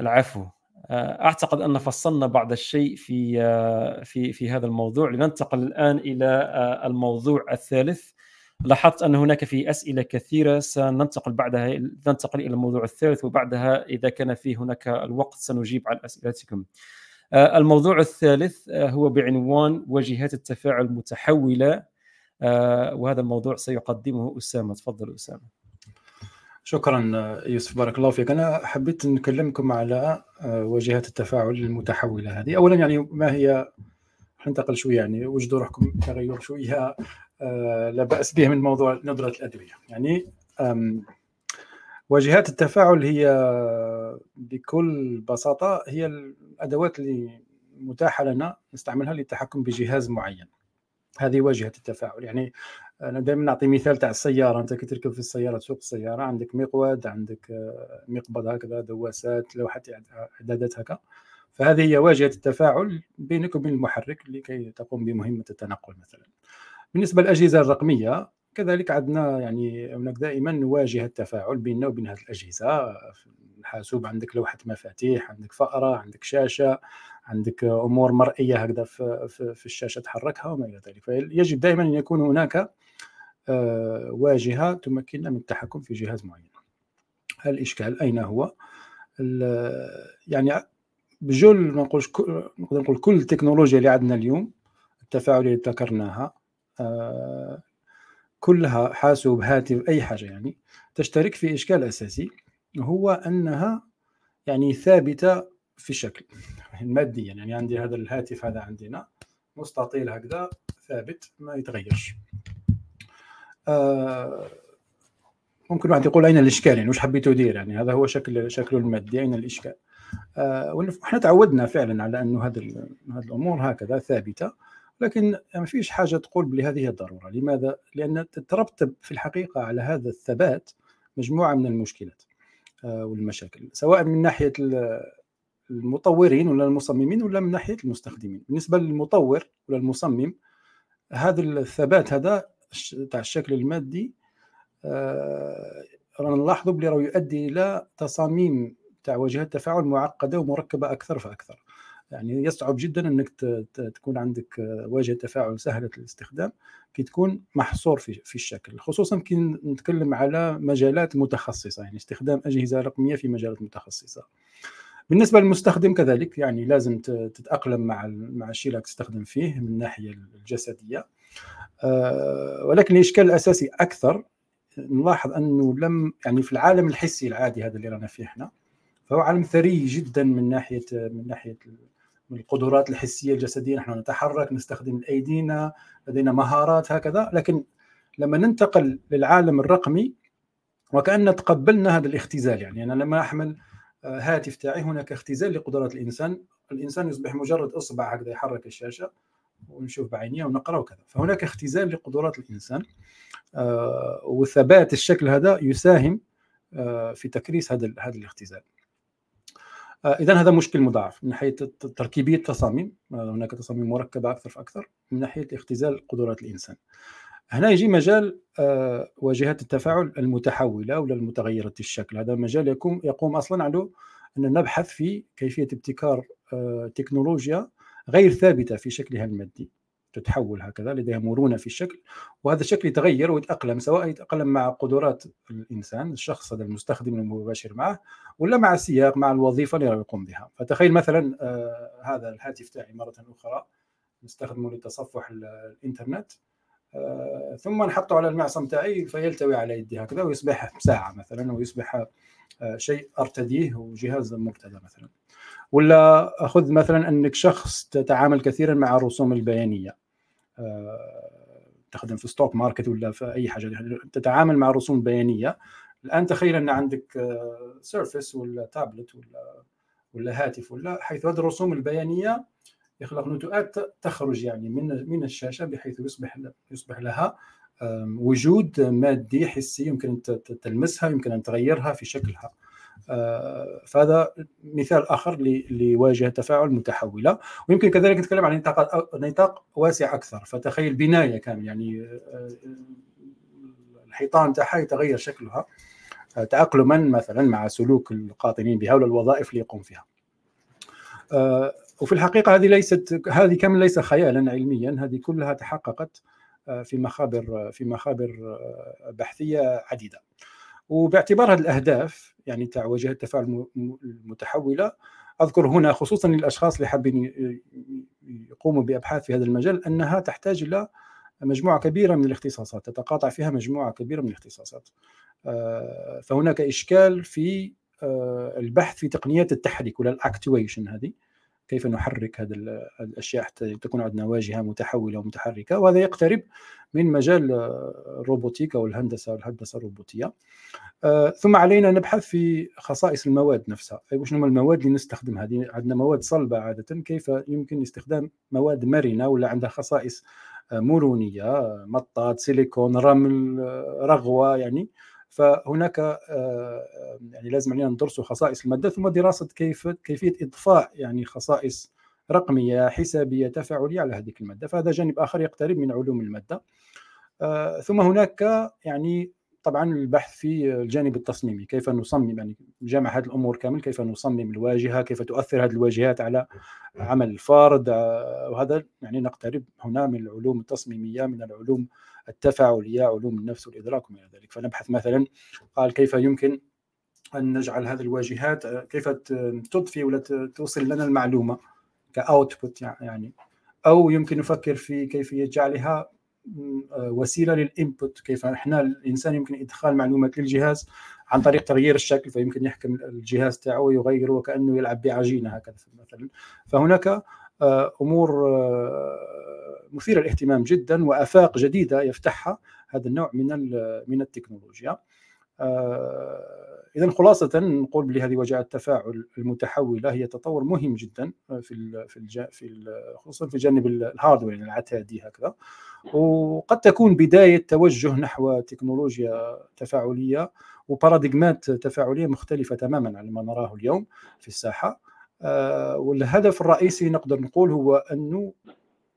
Speaker 1: العفو أعتقد أن فصلنا بعض الشيء في في في هذا الموضوع لننتقل الآن إلى الموضوع الثالث لاحظت أن هناك في أسئلة كثيرة سننتقل بعدها ننتقل إلى الموضوع الثالث وبعدها إذا كان في هناك الوقت سنجيب على أسئلتكم. آه، الموضوع الثالث آه، هو بعنوان واجهات التفاعل المتحوله آه، وهذا الموضوع سيقدمه أسامة. تفضل أسامة.
Speaker 4: شكرا يوسف بارك الله فيك. أنا حبيت نكلمكم على واجهات التفاعل المتحولة هذه. اولا يعني ما هي ننتقل شوية يعني وجدوا روحكم تغير شوية لا بأس به من موضوع ندرة الأدوية. يعني واجهات التفاعل هي بكل بساطة هي الأدوات اللي متاحة لنا نستعملها للتحكم بجهاز معين. هذه واجهة التفاعل. يعني أنا دائما نعطي مثال تاع السيارة. أنت كي تركب في السيارة تسوق السيارة عندك مقود عندك آه، مقبض هكذا دواسات لوحة إعدادات هكا. فهذه هي واجهة التفاعل بينك وبين المحرك لكي تقوم بمهمة التنقل مثلا. بالنسبة للأجهزة الرقمية كذلك عندنا يعني هناك دائما واجهه تفاعل بيننا وبين هذه الأجهزة. الحاسوب عندك لوحة مفاتيح عندك فأره عندك شاشة عندك أمور مرئية هكذا في, في, في الشاشة تحركها وما إلى ذلك. فيجب دائما أن يكون هناك آه، واجهة تمكننا من التحكم في جهاز معين. الإشكال أين هو؟ يعني بجل ما نقولش نقدر نقول كل التكنولوجيا اللي عندنا اليوم التفاعل اللي ذكرناها كلها حاسوب هاتف أي حاجة يعني تشترك في إشكال أساسي هو أنها يعني ثابتة في الشكل ماديا. يعني عندي هذا الهاتف هذا عندنا مستطيل هكذا ثابت ما يتغيرش. آه، ممكن واحد يقول أين الإشكال؟ يعني وش حبيتوا دير يعني هذا هو شكل شكله المادي أين الإشكال؟ آه، وإحنا تعودنا فعلا على أنه هذه الأمور هكذا ثابتة. لكن ما فيش حاجة تقول بلي هذه الضرورة. لماذا؟ لأن تترتب في الحقيقة على هذا الثبات مجموعة من المشكلات آه، والمشاكل سواء من ناحية المطورين ولا المصممين ولا من ناحية المستخدمين. بالنسبة للمطور ولا المصمم هذا الثبات هذا تاع الشكل المادي آه، رانا نلاحظوا بلي راه يؤدي إلى تصاميم تاع واجهات تفاعل معقدة ومركبة أكثر فأكثر. يعني يصعب جدا إنك تكون عندك واجهة تفاعل سهلة الاستخدام كي تكون محصور في في الشكل خصوصا كي نتكلم على مجالات متخصصة يعني استخدام أجهزة رقمية في مجالات متخصصة. بالنسبة للمستخدم كذلك يعني لازم تتأقلم مع مع الشيء اللي تستخدم فيه من الناحية الجسدية. آه، ولكن الإشكال الأساسي أكثر نلاحظ أنه لم يعني في العالم الحسي العادي هذا اللي رانا فيه إحنا فهو عالم ثري جدا من ناحية من ناحية من القدرات الحسية الجسدية نحن نتحرك نستخدم ايدينا لدينا مهارات هكذا. لكن لما ننتقل للعالم الرقمي وكأن تقبلنا هذا الاختزال يعني أنا لما أحمل آه، هاتف تاعي هناك اختزال لقدرات الإنسان. الإنسان يصبح مجرد إصبع هكذا يحرك الشاشة ونشوف بعينيه ونقرا وكذا. فهناك اختزال لقدرات الإنسان آه، وثبات الشكل هذا يساهم آه، في تكريس هذا هذا الاختزال. اذا هذا مشكل مضاعف من ناحية تركيبية التصاميم آه، هناك تصاميم مركبة أكثر فأكثر من ناحية اختزال قدرات الإنسان. هنا يجي مجال آه، واجهات التفاعل المتحولة ولا المتغيرة الشكل. هذا مجال يقوم يقوم أصلا على أن نبحث في كيفية ابتكار تكنولوجيا غير ثابتة في شكلها المادي. تتحول هكذا لديها مرونة في الشكل وهذا الشكل يتغير ويتأقلم سواء يتأقلم مع قدرات الإنسان الشخص هذا المستخدم المباشر معه ولا مع السياق مع الوظيفة اللي يقوم بها. فتخيل مثلا آه هذا الهاتف تاعي مرة أخرى نستخدمه لتصفح الإنترنت آه ثم نحطه على المعصم تاعي فيلتوي على يدي هكذا ويصبح ساعة مثلا ويصبح آه شيء أرتديه وجهاز مبتدا مثلا. ولا أخذ مثلا أنك شخص تتعامل كثيرا مع الرسوم البيانية. تخدم في stock market ولا في أي حاجة. تتعامل مع الرسوم البيانيه الآن تخيل أن عندك surface آه، ولا تابلت ولا ولا هاتف ولا حيث هذه الرسوم البيانية يخلق نتوءات تخرج يعني من من الشاشة بحيث يصبح يصبح لها وجود مادي حسي يمكن تلمسها يمكن أن تغيرها في شكلها. آه، فهذا مثال آخر لواجهة تفاعل متحولة ويمكن كذلك نتكلم عن نطاق نطاق واسع أكثر فتخيل بناية كامل يعني آه، الحيطان تاعها يتغير شكلها تاقلما مثلا مع سلوك القاطنين بها ولا الوظائف اللي يقوم فيها. وفي الحقيقة هذه ليست هذه كامل ليس خيالا علميا هذه كلها تحققت في مخابر في مخابر بحثية عديدة. وباعتبار هذه الأهداف يعني تاع واجهه التفاعل المتحولة أذكر هنا خصوصا للأشخاص اللي حابين يقوموا بأبحاث في هذا المجال أنها تحتاج إلى مجموعة كبيرة من الاختصاصات تتقاطع فيها مجموعة كبيرة من الاختصاصات. آه، فهناك إشكال في آه، البحث في تقنيات التحريك ولا الأكتويشن هذه. كيف نحرك هذه الأشياء حتى تكون عندنا واجهة متحولة ومتحركة وهذا يقترب من مجال الروبوتيكا والهندسة والهندسه الروبوتية. آه، ثم علينا نبحث في خصائص المواد نفسها. أي وشنو المواد اللي نستخدمها هذه؟ عندنا مواد صلبة عادة كيف يمكن استخدام مواد مرنة ولا عندها خصائص آه، مرونية مطاط سيليكون رمل آه، رغوة يعني. فهناك يعني لازم علينا ندرسوا خصائص المادة ثم دراسة كيف كيفية إضفاء يعني خصائص رقمية حسابية تفاعلية على هذه المادة. فهذا جانب آخر يقترب من علوم المادة. ثم هناك يعني طبعا البحث في الجانب التصميمي كيف نصمم يعني جمع هذه الأمور كامل كيف نصمم الواجهة كيف تؤثر هذه الواجهات على عمل الفرد وهذا يعني نقترب هنا من العلوم التصميمية من العلوم التفاعلية علوم النفس والإدراك وما إلى ذلك. فنبحث مثلا قال كيف يمكن أن نجعل هذه الواجهات كيف تضفي ولا توصل لنا المعلومة كاوتبوت يعني أو يمكن نفكر في كيفية جعلها وسيلة للإنبوت. كيف؟ إحنا الإنسان يمكن إدخال معلومات للجهاز عن طريق تغيير الشكل فيمكن يحكم الجهاز تاعه ويغيره وكأنه يلعب بعجينة هكذا مثلا. فهناك آه، أمور آه، مثيرة للاهتمام جدا وآفاق جديدة يفتحها هذا النوع من من التكنولوجيا. آه، اذا خلاصة نقول بلي هذه وجهه التفاعل المتحولة هي تطور مهم جدا في في في خصوصا في جانب الهاردوير يعني العتادي هكذا. وقد تكون بداية توجه نحو تكنولوجيا تفاعلية وباراديغمات تفاعلية مختلفة تماما عن ما نراه اليوم في الساحة. آه، والهدف الرئيسي نقدر نقول هو انه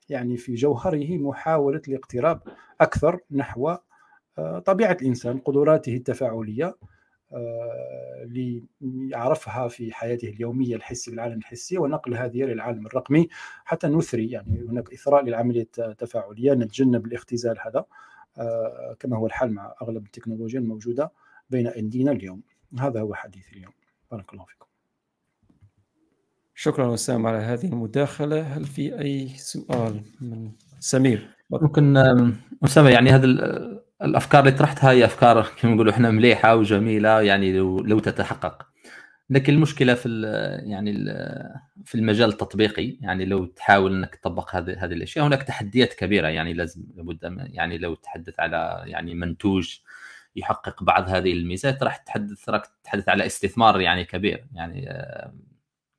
Speaker 4: يعني في جوهره محاولة الاقتراب أكثر نحو آه، طبيعة الإنسان قدراته التفاعلية. آه، ليعرفها في حياته اليومية الحسي بالعالم الحسي ونقل هذه للعالم الرقمي حتى نثري. يعني هناك إثراء للعملية التفاعلية نتجنب الاختزال هذا آه، كما هو الحال مع أغلب التكنولوجيا الموجودة بين أيدينا اليوم. هذا هو حديث اليوم. بارك الله فيكم.
Speaker 1: شكرا وسام على هذه المداخلة. هل في أي سؤال من سمير؟
Speaker 3: ممكن أسامة يعني هذا الأفكار اللي طرحتها هي أفكار كما نقولوا إحنا مليحة وجميلة يعني لو, لو تتحقق. لكن المشكلة في يعني في المجال التطبيقي يعني لو تحاول إنك تطبق هذه هذه الأشياء هناك تحديات كبيرة يعني لازم لابد يعني لو تحدث على يعني منتوج يحقق بعض هذه الميزات راح تحدث راك تتحدث على استثمار يعني كبير يعني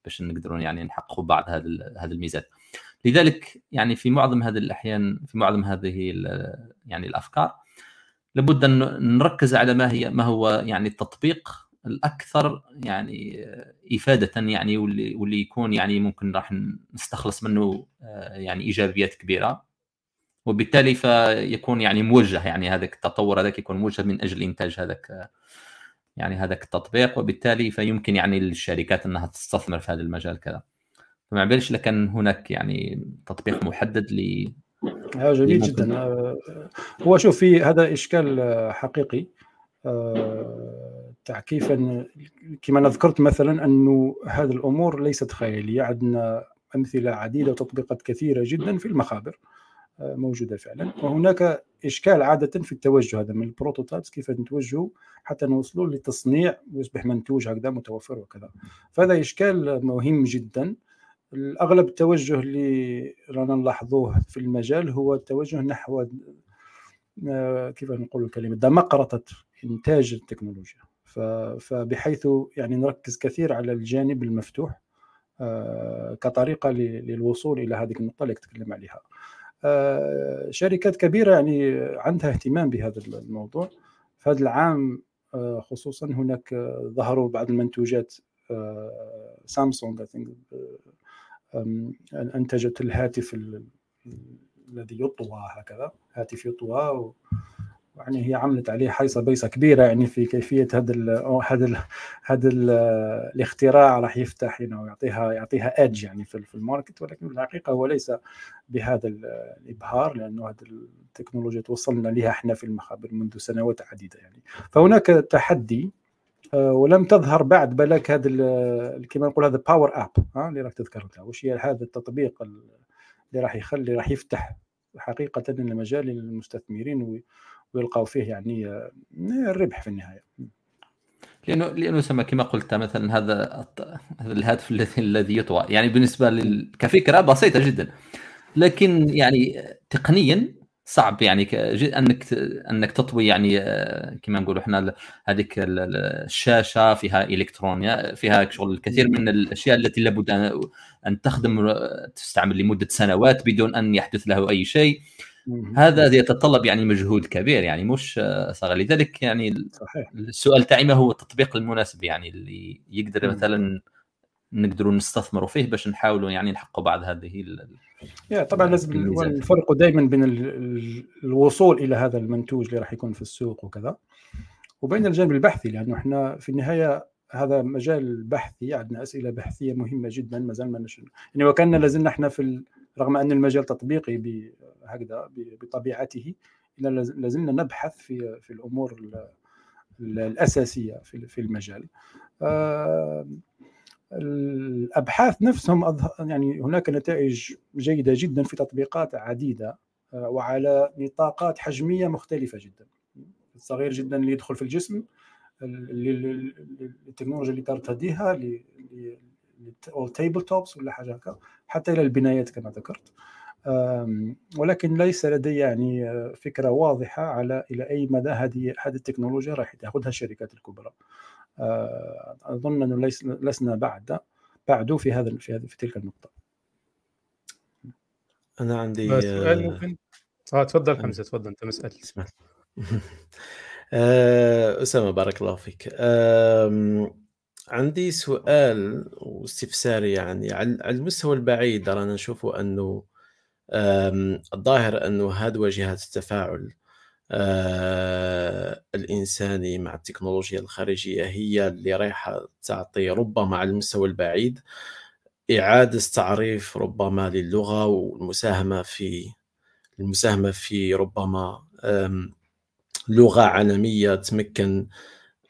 Speaker 3: باش نقدرون يعني نحققوا بعض هذه هذه الميزات. لذلك يعني في معظم هذه الأحيان في معظم هذه يعني الأفكار لابد أن نركز على ما هي ما هو يعني التطبيق الأكثر يعني إفادة يعني واللي واللي يكون يعني ممكن راح نستخلص منه آه، يعني إيجابيات كبيرة. وبالتالي فيكون يعني موجه يعني هذاك التطور هذاك يكون موجه من أجل إنتاج هذاك يعني هذاك التطبيق. وبالتالي فيمكن يعني للشركات أنها تستثمر في هذا المجال كذا. فما بالش لكن هناك يعني تطبيق محدد ل
Speaker 4: جميل جدا. آه، هو شوف في هذا إشكال آه، حقيقي. آه، تاع كيف كما أنا ذكرت مثلا انه هذه الأمور ليست خيالية. عندنا أمثلة عديدة وتطبيقات كثيرة جدا في المخابر موجودة فعلا. وهناك إشكال عادة في التوجه هذا من البروتوتايبس كيف نتوجهوا حتى نوصلوا لتصنيع ويصبح منتوج هكذا متوفر وكذا. فهذا إشكال مهم جدا. الأغلب التوجه اللي رانا نلاحظوه في المجال هو التوجه نحو آه، كيف نقول الكلمة دمقرطة إنتاج التكنولوجيا. فبحيث يعني نركز كثير على الجانب المفتوح آه، كطريقة للوصول إلى هذه النقطة اللي تكلم عليها. آه، شركات كبيرة يعني عندها اهتمام بهذا الموضوع. في هذا العام خصوصا هناك ظهروا بعض المنتوجات سامسونج انتجت الهاتف الذي يطوى هكذا هاتف يطوى يعني هي عملت عليه حيصة بيصة كبيرة يعني في كيفية هذا هذا هذا الاختراع راح يفتح يعني يعطيها يعطيها ايدج يعني في, في الماركت ولكن في الحقيقة هو ليس بهذا الإبهار لأنه هذه التكنولوجيا توصلنا لها إحنا في المخابر منذ سنوات عديدة يعني. فهناك تحدي ولم تظهر بعد بالك هذا كما نقول هذا power app اللي راك تذكرتها وش هي هذا التطبيق اللي راح يخلي راح يفتح حقيقة المجال للمستثمرين ويلقاو فيه يعني آه، الربح في النهاية.
Speaker 3: لأنه لأنه سما كما قلت مثلا هذا الهاتف الذي الذي يطوى. يعني بالنسبة. كفكرة بسيطة جدا. لكن يعني تقنيا صعب يعني أنك أنك تطوي يعني آه، كما نقولوا إحنا هذيك الشاشة فيها الكترونيا فيها شغل الكثير من الأشياء التي لابد ان تخدم تستعمل لمدة سنوات بدون أن يحدث له أي شيء. هذا يتطلب يعني مجهود كبير يعني مش صغير. لذلك يعني صحيح. السؤال تاعي ما هو التطبيق المناسب يعني اللي يقدر مثلا نقدروا نستثمروا فيه باش نحاولوا يعني نحققوا بعض هذه
Speaker 4: يا طبعا لازم الفرق دائما بين الوصول إلى هذا المنتوج اللي راح يكون في السوق وكذا وبين الجانب البحثي لأنه إحنا في النهاية هذا مجال بحثي عندنا أسئلة بحثية مهمة جدا ما زال ما نشر يعني وكان لازلنا إحنا في رغم أن المجال تطبيقي هكذا بطبيعته إلا لازلنا نبحث في في الأمور الأساسية في في المجال. آه، الأبحاث نفسهم يعني هناك نتائج جيدة جدا في تطبيقات عديدة آه، وعلى نطاقات حجمية مختلفة جدا. الصغير جدا اللي يدخل في الجسم التكنولوجيا اللي ترتديها تيبل توبس ولا حاجة هكا حتى إلى البنايات كما ذكرت. ولكن ليس لدي يعني فكرة واضحة على إلى أي مدى هذه هذه التكنولوجيا راح تأخذها الشركات الكبرى. أظن أنه ليس لسنا بعد بعد في هذا في هذه في تلك النقطة.
Speaker 5: أنا عندي سؤال
Speaker 2: آه، ممكن؟ آه تفضل حمزة تفضل أنت مسأل
Speaker 5: أسامة بارك الله فيك. عندي سؤال واستفساري يعني على المستوى البعيد رانا نشوفوا أنه الظاهر أنه هذه واجهات التفاعل آه، الانساني مع التكنولوجيا الخارجية هي اللي رايحة تعطي ربما على المستوى البعيد إعادة تعريف ربما للغة والمساهمة في المساهمة في ربما لغة عالمية تمكن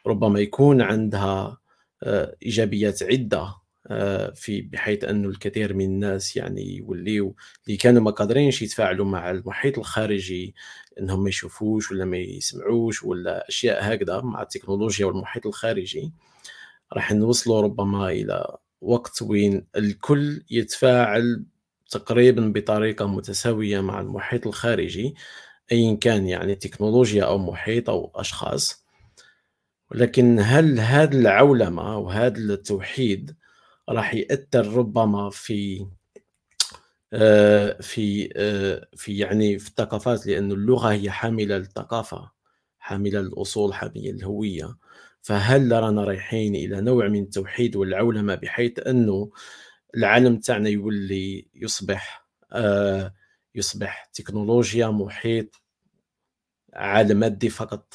Speaker 5: ربما يكون عندها آه، إيجابيات عدة آه، في بحيث أنه الكثير من الناس يعني يوليو اللي كانوا ما قادرينش يتفاعلوا مع المحيط الخارجي إنهم ما يشوفوش ولا ما يسمعوش ولا أشياء هكذا مع التكنولوجيا والمحيط الخارجي راح نوصلوا ربما إلى وقت وين الكل يتفاعل تقريبا بطريقة متساوية مع المحيط الخارجي ايا كان يعني تكنولوجيا أو محيط أو أشخاص. ولكن هل هذا العولمة وهذا التوحيد راح يأثر ربما في في آه، في يعني في الثقافات لأن اللغة هي حاملة للثقافة حاملة للأصول حاملة للهوية فهل رانا رايحين إلى نوع من التوحيد والعولمة بحيث أنه العالم تاعنا يولي يصبح آه، يصبح تكنولوجيا محيط عالم مادي فقط؟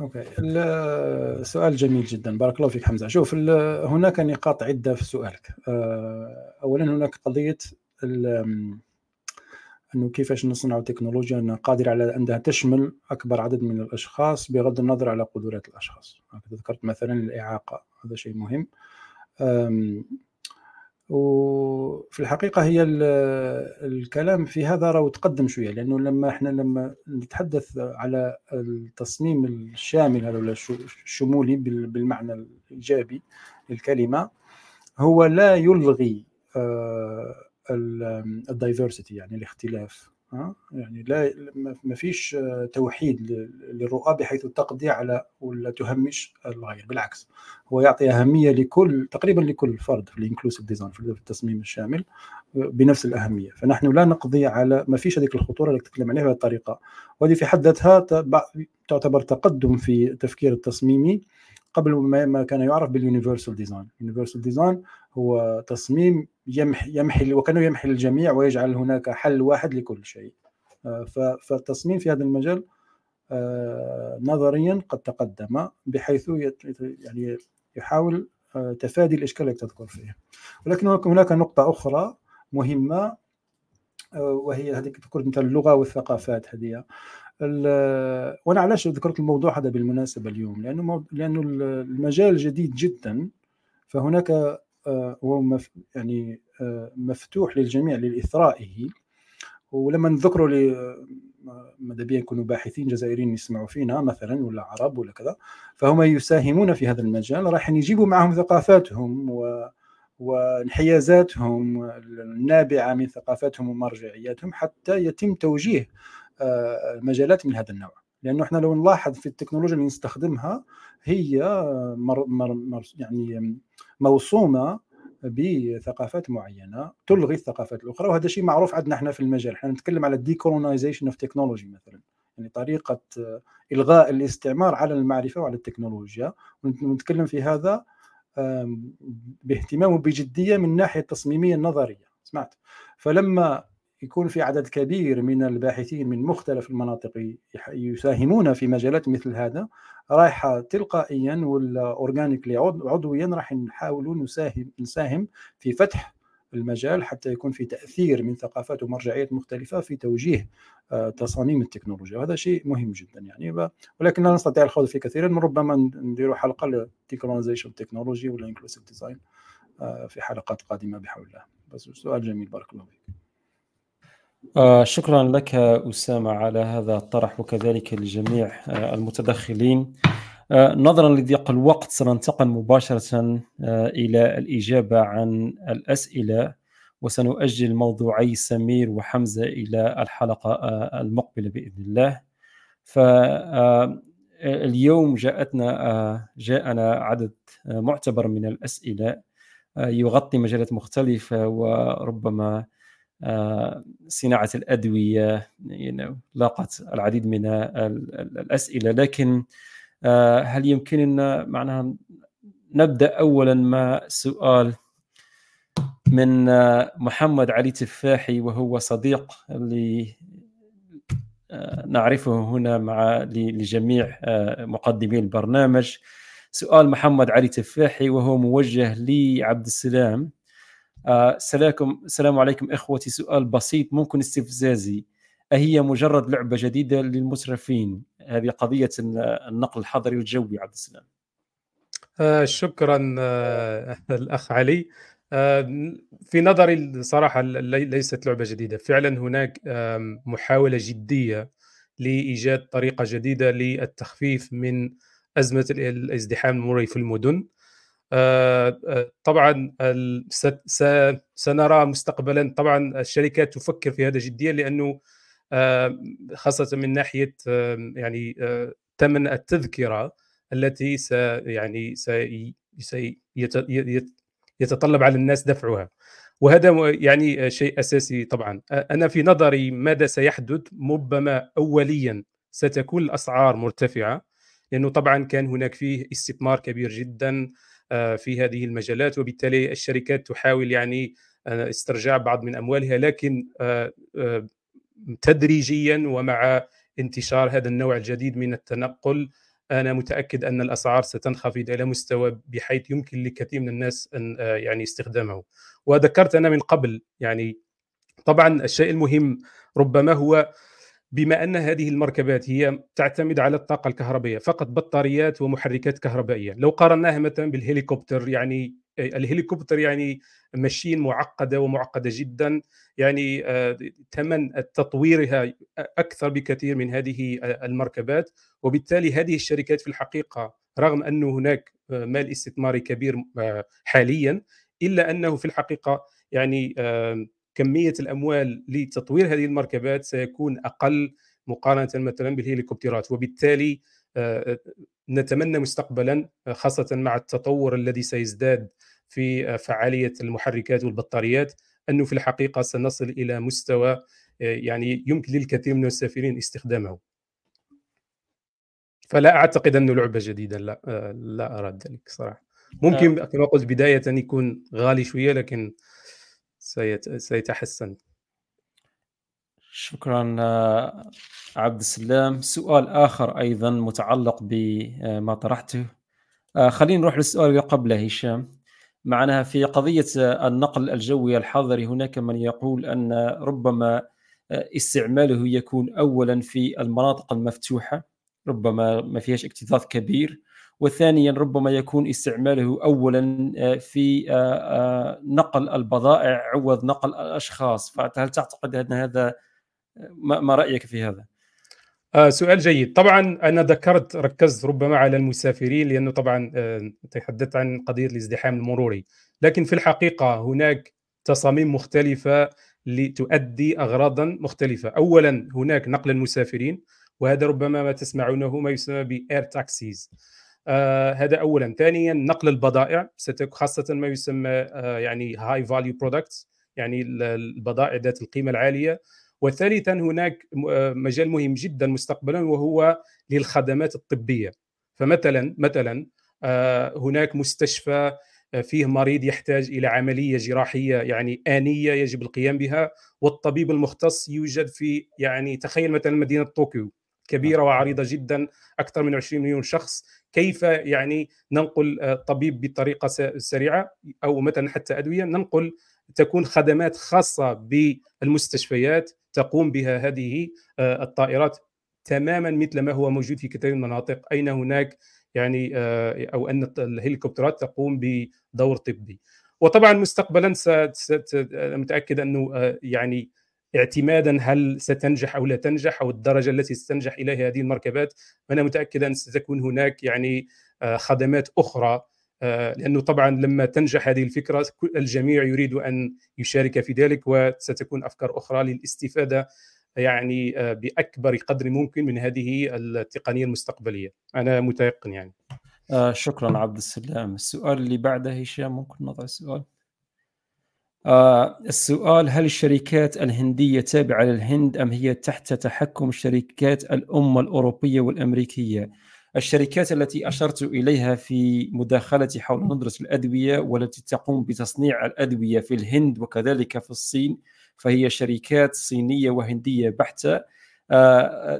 Speaker 4: أوكي. السؤال جميل جدا. بارك الله فيك حمزة. شوف هناك نقاط عدة في سؤالك. آه، اولا هناك قضية أنه كيفاش نصنع تكنولوجيا قادرة على أنها تشمل أكبر عدد من الأشخاص بغض النظر على قدرات الأشخاص. ذكرت مثلا الإعاقة هذا شيء مهم. وفي الحقيقة هي الكلام في هذا راه تقدم شوية لأنه لما إحنا لما نتحدث على التصميم الشامل هذا ولا الشمولي بالمعنى الإيجابي للكلمة هو لا يلغي آه، ال diversity يعني الاختلاف. يعني لا ما فيش توحيد للرؤى بحيث تقضي على ولا تهمش الغير بالعكس. هو يعطي أهمية لكل تقريبا لكل فرد في ال inclusive design في التصميم الشامل بنفس الأهمية. فنحن لا نقضي على ما فيش هذيك الخطورة اللي تتكلم عليها بهذه الطريقة. وهذه في حد ذاتها تعتبر تقدم في التفكير التصميمي قبل ما كان يعرف بال universal design. ال universal design هو تصميم يمحي يمحي وكانه يمحي الجميع ويجعل هناك حل واحد لكل شيء. فالتصميم في هذا المجال نظريا قد تقدم بحيث يعني يحاول تفادي الإشكال التي تذكر فيه. ولكن هناك نقطة أخرى مهمة وهي هذيك ذكرت مثل اللغة والثقافات هذه. وأنا علاش ذكرت الموضوع هذا بالمناسبة اليوم لأنه لأنه المجال جديد جدا فهناك آه، هو يعني آه، مفتوح للجميع لاثرائه ولما نذكروا ل ماذا بيا يكونوا باحثين جزائريين يسمعوا فينا مثلا ولا عرب ولا كذا فهم يساهمون في هذا المجال. راح يجيبوا معهم ثقافاتهم و وانحيازاتهم النابعة من ثقافاتهم ومرجعياتهم حتى يتم توجيه آه، مجالات من هذا النوع. لأنه إحنا لو نلاحظ في التكنولوجيا اللي نستخدمها هي مر مر يعني موصومه بثقافات معينة تلغي الثقافات الأخرى وهذا شيء معروف عندنا إحنا في المجال. إحنا نتكلم على ال decolonization of technology مثلا يعني طريقة إلغاء الاستعمار على المعرفة وعلى التكنولوجيا. ونتكلم في هذا باهتمام وبجدية من الناحيه التصميميه النظريه سمعت؟ فلما يكون في عدد كبير من الباحثين من مختلف المناطق يساهمون في مجالات مثل هذا. رايحه تلقائيا ولا اورجانيكلي عضويا راح نحاولوا نساهم نساهم في فتح المجال حتى يكون في تأثير من ثقافات ومرجعيات مختلفة في توجيه آه، تصاميم التكنولوجيا. وهذا شيء مهم جدا يعني. ولكن لا نستطيع الخوض فيه كثيرا. ربما نديروا حلقة لل decolonization technology ولا inclusive design في حلقات قادمة بحول الله. بس سؤال جميل. بارك الله فيك.
Speaker 1: آه شكرا لك أسامة على هذا الطرح وكذلك لجميع آه المتدخلين. آه نظرا لضيق الوقت سننتقل مباشرة إلى الإجابة عن الأسئلة وسنؤجل موضوعي سمير وحمزة إلى الحلقة المقبلة بإذن الله. فاليوم جاءتنا جاءنا عدد معتبر من الأسئلة يغطي مجالات مختلفة وربما صناعة الأدوية لاقت العديد من الأسئلة. لكن آه، هل يمكننا معناها نبدأ اولا مع سؤال من آه، محمد علي تفاحي وهو صديق اللي آه، نعرفه هنا مع لجميع مقدمي البرنامج. سؤال محمد علي تفاحي وهو موجه لعبد السلام. آه، سلام السلام عليكم إخوتي. سؤال بسيط ممكن استفزازي. أهي مجرد لعبة جديدة للمسرفين؟ هذه قضية النقل الحضري والجوي عبد السلام.
Speaker 2: آه شكرا آه الأخ علي. آه في نظري صراحة ليست لعبة جديدة. فعلا هناك محاولة جدية لإيجاد طريقة جديدة للتخفيف من أزمة الازدحام المروري في المدن. طبعا سنرى مستقبلا. طبعا الشركات تفكر في هذا جديا لأنه آه، خاصة من ناحية يعني ثمن التذكرة التي س يعني يتطلب على الناس دفعها. وهذا يعني شيء أساسي طبعا. أنا في نظري ماذا سيحدث؟ ربما اوليا ستكون الأسعار مرتفعة لأنه طبعا كان هناك فيه استثمار كبير جدا. آه، في هذه المجالات وبالتالي الشركات تحاول يعني آه، استرجاع بعض من أموالها لكن آه، تدريجيا ومع انتشار هذا النوع الجديد من التنقل أنا متأكد أن الأسعار ستنخفض إلى مستوى بحيث يمكن لكثير من الناس أن يعني استخدامه. وذكرت أنا من قبل يعني طبعا الشيء المهم ربما هو بما أن هذه المركبات هي تعتمد على الطاقة الكهربائية فقط بطاريات ومحركات كهربائية. لو قارناها مثلا بالهليكوبتر يعني الهليكوبتر يعني ماشين معقدة ومعقدة جدا يعني آه، ثمن تطويرها أكثر بكثير من هذه المركبات. وبالتالي هذه الشركات في الحقيقة رغم انه هناك آه، مال استثماري كبير آه، حاليا إلا أنه في الحقيقة يعني كمية الأموال لتطوير هذه المركبات سيكون أقل مقارنة مثلا بالهليكوبترات وبالتالي آه، آه، نتمنى مستقبلا آه، خاصة مع التطور الذي سيزداد في فعالية المحركات والبطاريات أنه في الحقيقة سنصل إلى مستوى يعني يمكن للكثير من المسافرين استخدامه. فلا أعتقد انه لعبة جديدة لا لا ارى ذلك صراحة. ممكن كما قلت بداية يكون غالي شوية لكن سيتحسن.
Speaker 1: شكرا آه، عبد السلام. سؤال آخر أيضا متعلق بما طرحته. آه، خلينا نروح للسؤال اللي قبله هشام. معناها في قضية النقل الجوي الحضري هناك من يقول أن ربما استعماله يكون أولا في المناطق المفتوحة ربما ما فيهاش اكتظاظ كبير. وثانيا ربما يكون استعماله اولا في نقل البضائع عوض نقل الأشخاص. فهل تعتقد أن هذا ما رأيك في هذا؟
Speaker 2: آه سؤال جيد. طبعا أنا ذكرت ركزت ربما على المسافرين لأنه طبعا آه تحدثت عن قضية الازدحام المروري. لكن في الحقيقة هناك تصاميم مختلفة لتؤدي اغراضا مختلفة. اولا هناك نقل المسافرين وهذا ربما ما تسمعونه ما يسمى ب air taxis آه هذا اولا. ثانيا نقل البضائع خاصة ما يسمى آه يعني high value products يعني البضائع ذات القيمة العالية. وثالثا هناك آه، مجال مهم جدا مستقبلا وهو للخدمات الطبية. فمثلا مثلا هناك مستشفى فيه مريض يحتاج إلى عملية جراحية يعني آنية يجب القيام بها والطبيب المختص يوجد في يعني تخيل مثلا مدينة طوكيو. كبيرة. وعريضة جدا أكثر من 20 مليون شخص. كيف يعني ننقل طبيب بطريقة سريعة أو مثلا حتى أدوية؟ ننقل تكون خدمات خاصة بالمستشفيات تقوم بها هذه آه، الطائرات تماما مثل ما هو موجود في كثير من المناطق. أين هناك يعني آه، أو أن الهليكوبترات تقوم بدور طبي؟ وطبعا مستقبلا متأكد أنه آه، يعني اعتمادا هل ستنجح أو لا تنجح أو الدرجة التي ستنجح اليها هذه المركبات أنا متأكد أن ستكون هناك يعني خدمات أخرى. لأنه طبعا لما تنجح هذه الفكرة الجميع يريد أن يشارك في ذلك وستكون أفكار أخرى للاستفادة يعني آه، بأكبر قدر ممكن من هذه التقنية المستقبلية. أنا متيقن يعني.
Speaker 1: آه شكرا عبد السلام. السؤال اللي بعده هشام ممكن نضع السؤال؟ آه السؤال هل الشركات الهندية تابعة للهند أم هي تحت تحكم الشركات الام الأوروبية والأمريكية؟ الشركات التي أشرت إليها في مداخلتي حول ندره الأدوية والتي تقوم بتصنيع الأدوية في الهند وكذلك في الصين فهي شركات صينية وهندية بحتة. آه،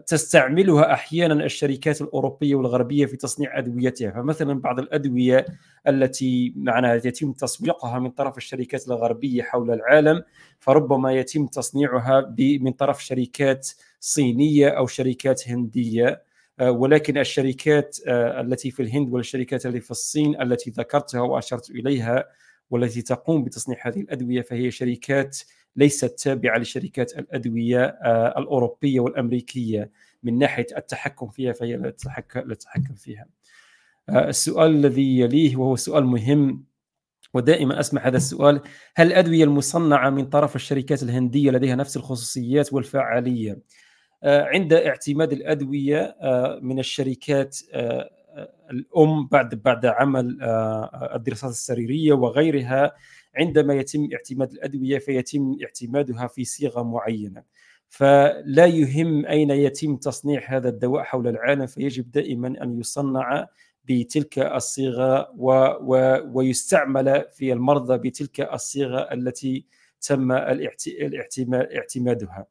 Speaker 1: تستعملها أحيانا الشركات الأوروبية والغربية في تصنيع أدويتها. فمثلا بعض الأدوية التي معناها يتم تسويقها من طرف الشركات الغربية حول العالم فربما يتم تصنيعها من طرف شركات صينية أو شركات هندية. آه، ولكن الشركات آه، التي في الهند والشركات التي في الصين التي ذكرتها وأشرت إليها والتي تقوم بتصنيع هذه الأدوية فهي شركات ليست تابعة لشركات الأدوية آه، الأوروبية والأمريكية من ناحية التحكم فيها فهي لا تتحكم فيها. السؤال الذي يليه وهو سؤال مهم ودائما أسمع هذا السؤال هل الأدوية المصنعة من طرف الشركات الهندية لديها نفس الخصوصيات والفعاليه؟ آه، عند اعتماد الأدوية آه، من الشركات آه، الأم بعد بعد عمل الدراسات السريرية وغيرها عندما يتم اعتماد الأدوية فيتم اعتمادها في صيغة معينة فلا يهم أين يتم تصنيع هذا الدواء حول العالم فيجب دائما أن يصنع بتلك الصيغة و و ويستعمل في المرضى بتلك الصيغة التي تم اعتمادها.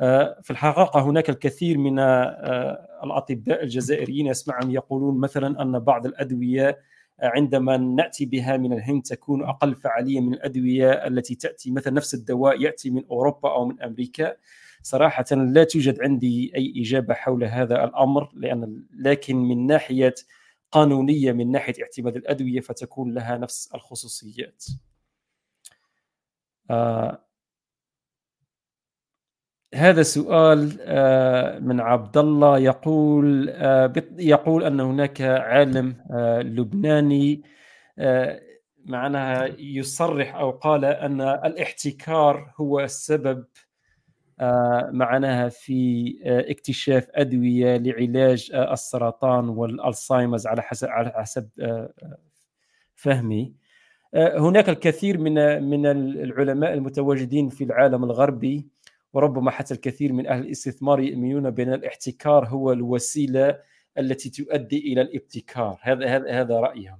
Speaker 1: آه، في الحقيقة هناك الكثير من آه، الأطباء الجزائريين اسمعهم يقولون مثلا أن بعض الأدوية عندما نأتي بها من الهند تكون أقل فعالية من الأدوية التي تأتي مثلا نفس الدواء يأتي من أوروبا أو من أمريكا صراحة لا توجد عندي أي إجابة حول هذا الأمر لأن لكن من ناحية قانونية من ناحية اعتماد الأدوية فتكون لها نفس الخصوصيات. هذا سؤال آه، من عبد الله يقول آه، يقول أن هناك عالم آه، لبناني معناها يصرح أو قال أن الاحتكار هو السبب معناها في اكتشاف أدوية لعلاج السرطان والالزهايمرز على حسب على حسب فهمي. هناك الكثير من من العلماء المتواجدين في العالم الغربي وربما حتى الكثير من أهل الاستثمار يؤمنون بأن الاحتكار هو الوسيلة التي تؤدي إلى الابتكار. هذا هذا هذا رأيهم.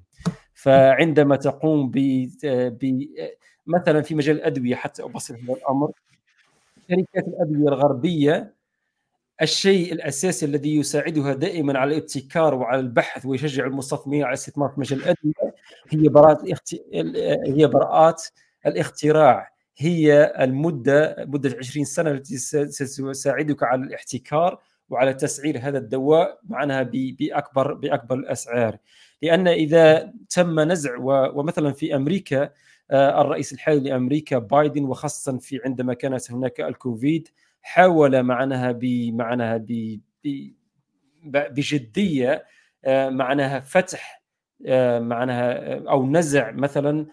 Speaker 1: فعندما تقوم ب مثلا في مجال الأدوية حتى أبسط هذا الأمر شركات الأدوية الغربية الشيء الأساسي الذي يساعدها دائما على الابتكار وعلى البحث ويشجع المستثمرين على الاستثمار في مجال الأدوية هي براءات الاخت... هي براءات الاختراع. هي المدة مدة 20 سنة التي ستساعدك على الاحتكار وعلى تسعير هذا الدواء معناها بأكبر بأكبر الأسعار. لأن إذا تم نزع ومثلا في أمريكا آه، الرئيس الحالي لأمريكا بايدن وخاصة في عندما كانت هناك الكوفيد حاول معناها بمعناها بجدية آه، معناها فتح آه، معناها أو نزع مثلا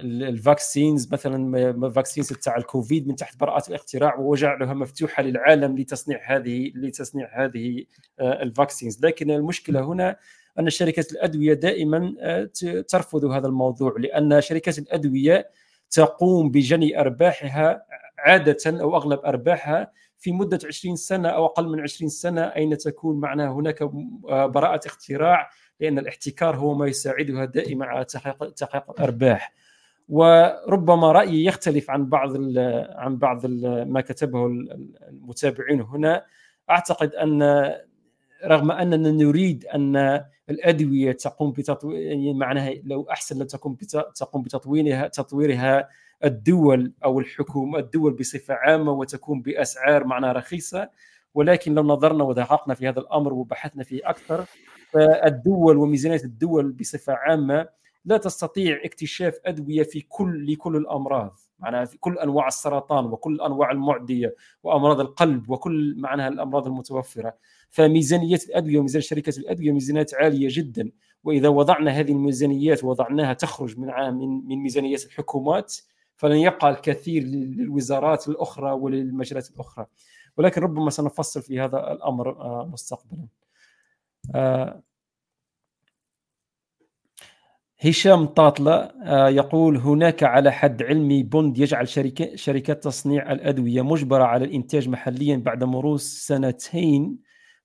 Speaker 1: ال vaccines مثلا vaccines تاع الكوفيد من تحت براءات الاختراع وجعلها مفتوحة للعالم لتصنيع هذه لتصنيع هذه ال vaccines. لكن المشكلة هنا أن شركات الأدوية دائما آه، ترفض هذا الموضوع لأن شركات الأدوية تقوم بجني أرباحها عادة أو أغلب أرباحها في مدة 20 سنة أو أقل من 20 سنة أين تكون معناها هناك آه، براءة اختراع لأن الاحتكار هو ما يساعدها دائما على تحقيق تحقيق الأرباح. وربما رأيي يختلف عن بعض عن بعض ما كتبه المتابعين هنا. أعتقد أن رغم أننا نريد أن الأدوية تقوم بتطوير يعني معناها لو أحسن لو تقوم تقوم بتطويرها تطويرها الدول أو الحكومة الدول بصفة عامة وتكون بأسعار معناها رخيصة. ولكن لو نظرنا ودققنا في هذا الأمر وبحثنا فيه أكثر فالدول وميزانية الدول بصفة عامة لا تستطيع اكتشاف أدوية في كل لكل الأمراض. معناها في كل أنواع السرطان وكل أنواع المعدية وأمراض القلب وكل معناها الأمراض المتوفرة. فميزانية الأدوية وميزانية شركه الأدوية ميزانيات عالية جدا. وإذا وضعنا هذه الميزانيات وضعناها تخرج من من من ميزانيات الحكومات فلن يبقى الكثير للوزارات الأخرى وللمجالات الأخرى. ولكن ربما سنفصل في هذا الأمر آه، مستقبلا. آه، هشام طاطلة آه، يقول هناك على حد علمي بوند يجعل شركة شركات تصنيع الأدوية مجبرة على الإنتاج محليا بعد مرور سنتين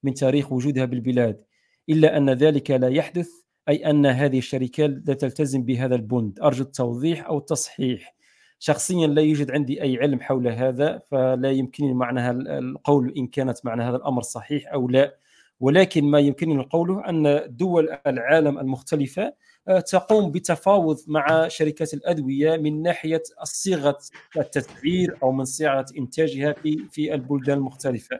Speaker 1: من تاريخ وجودها بالبلاد. إلا أن ذلك لا يحدث أي أن هذه الشركات لا تلتزم بهذا البوند أرجو التوضيح أو التصحيح شخصيا لا يوجد عندي أي علم حول هذا فلا يمكنني معنى القول إن كانت معنى هذا الأمر صحيح أو لا. ولكن ما يمكنني قوله أن دول العالم المختلفة آه، تقوم بتفاوض مع شركات الأدوية من ناحية صيغة التسعير أو من صيغه إنتاجها في في البلدان المختلفة.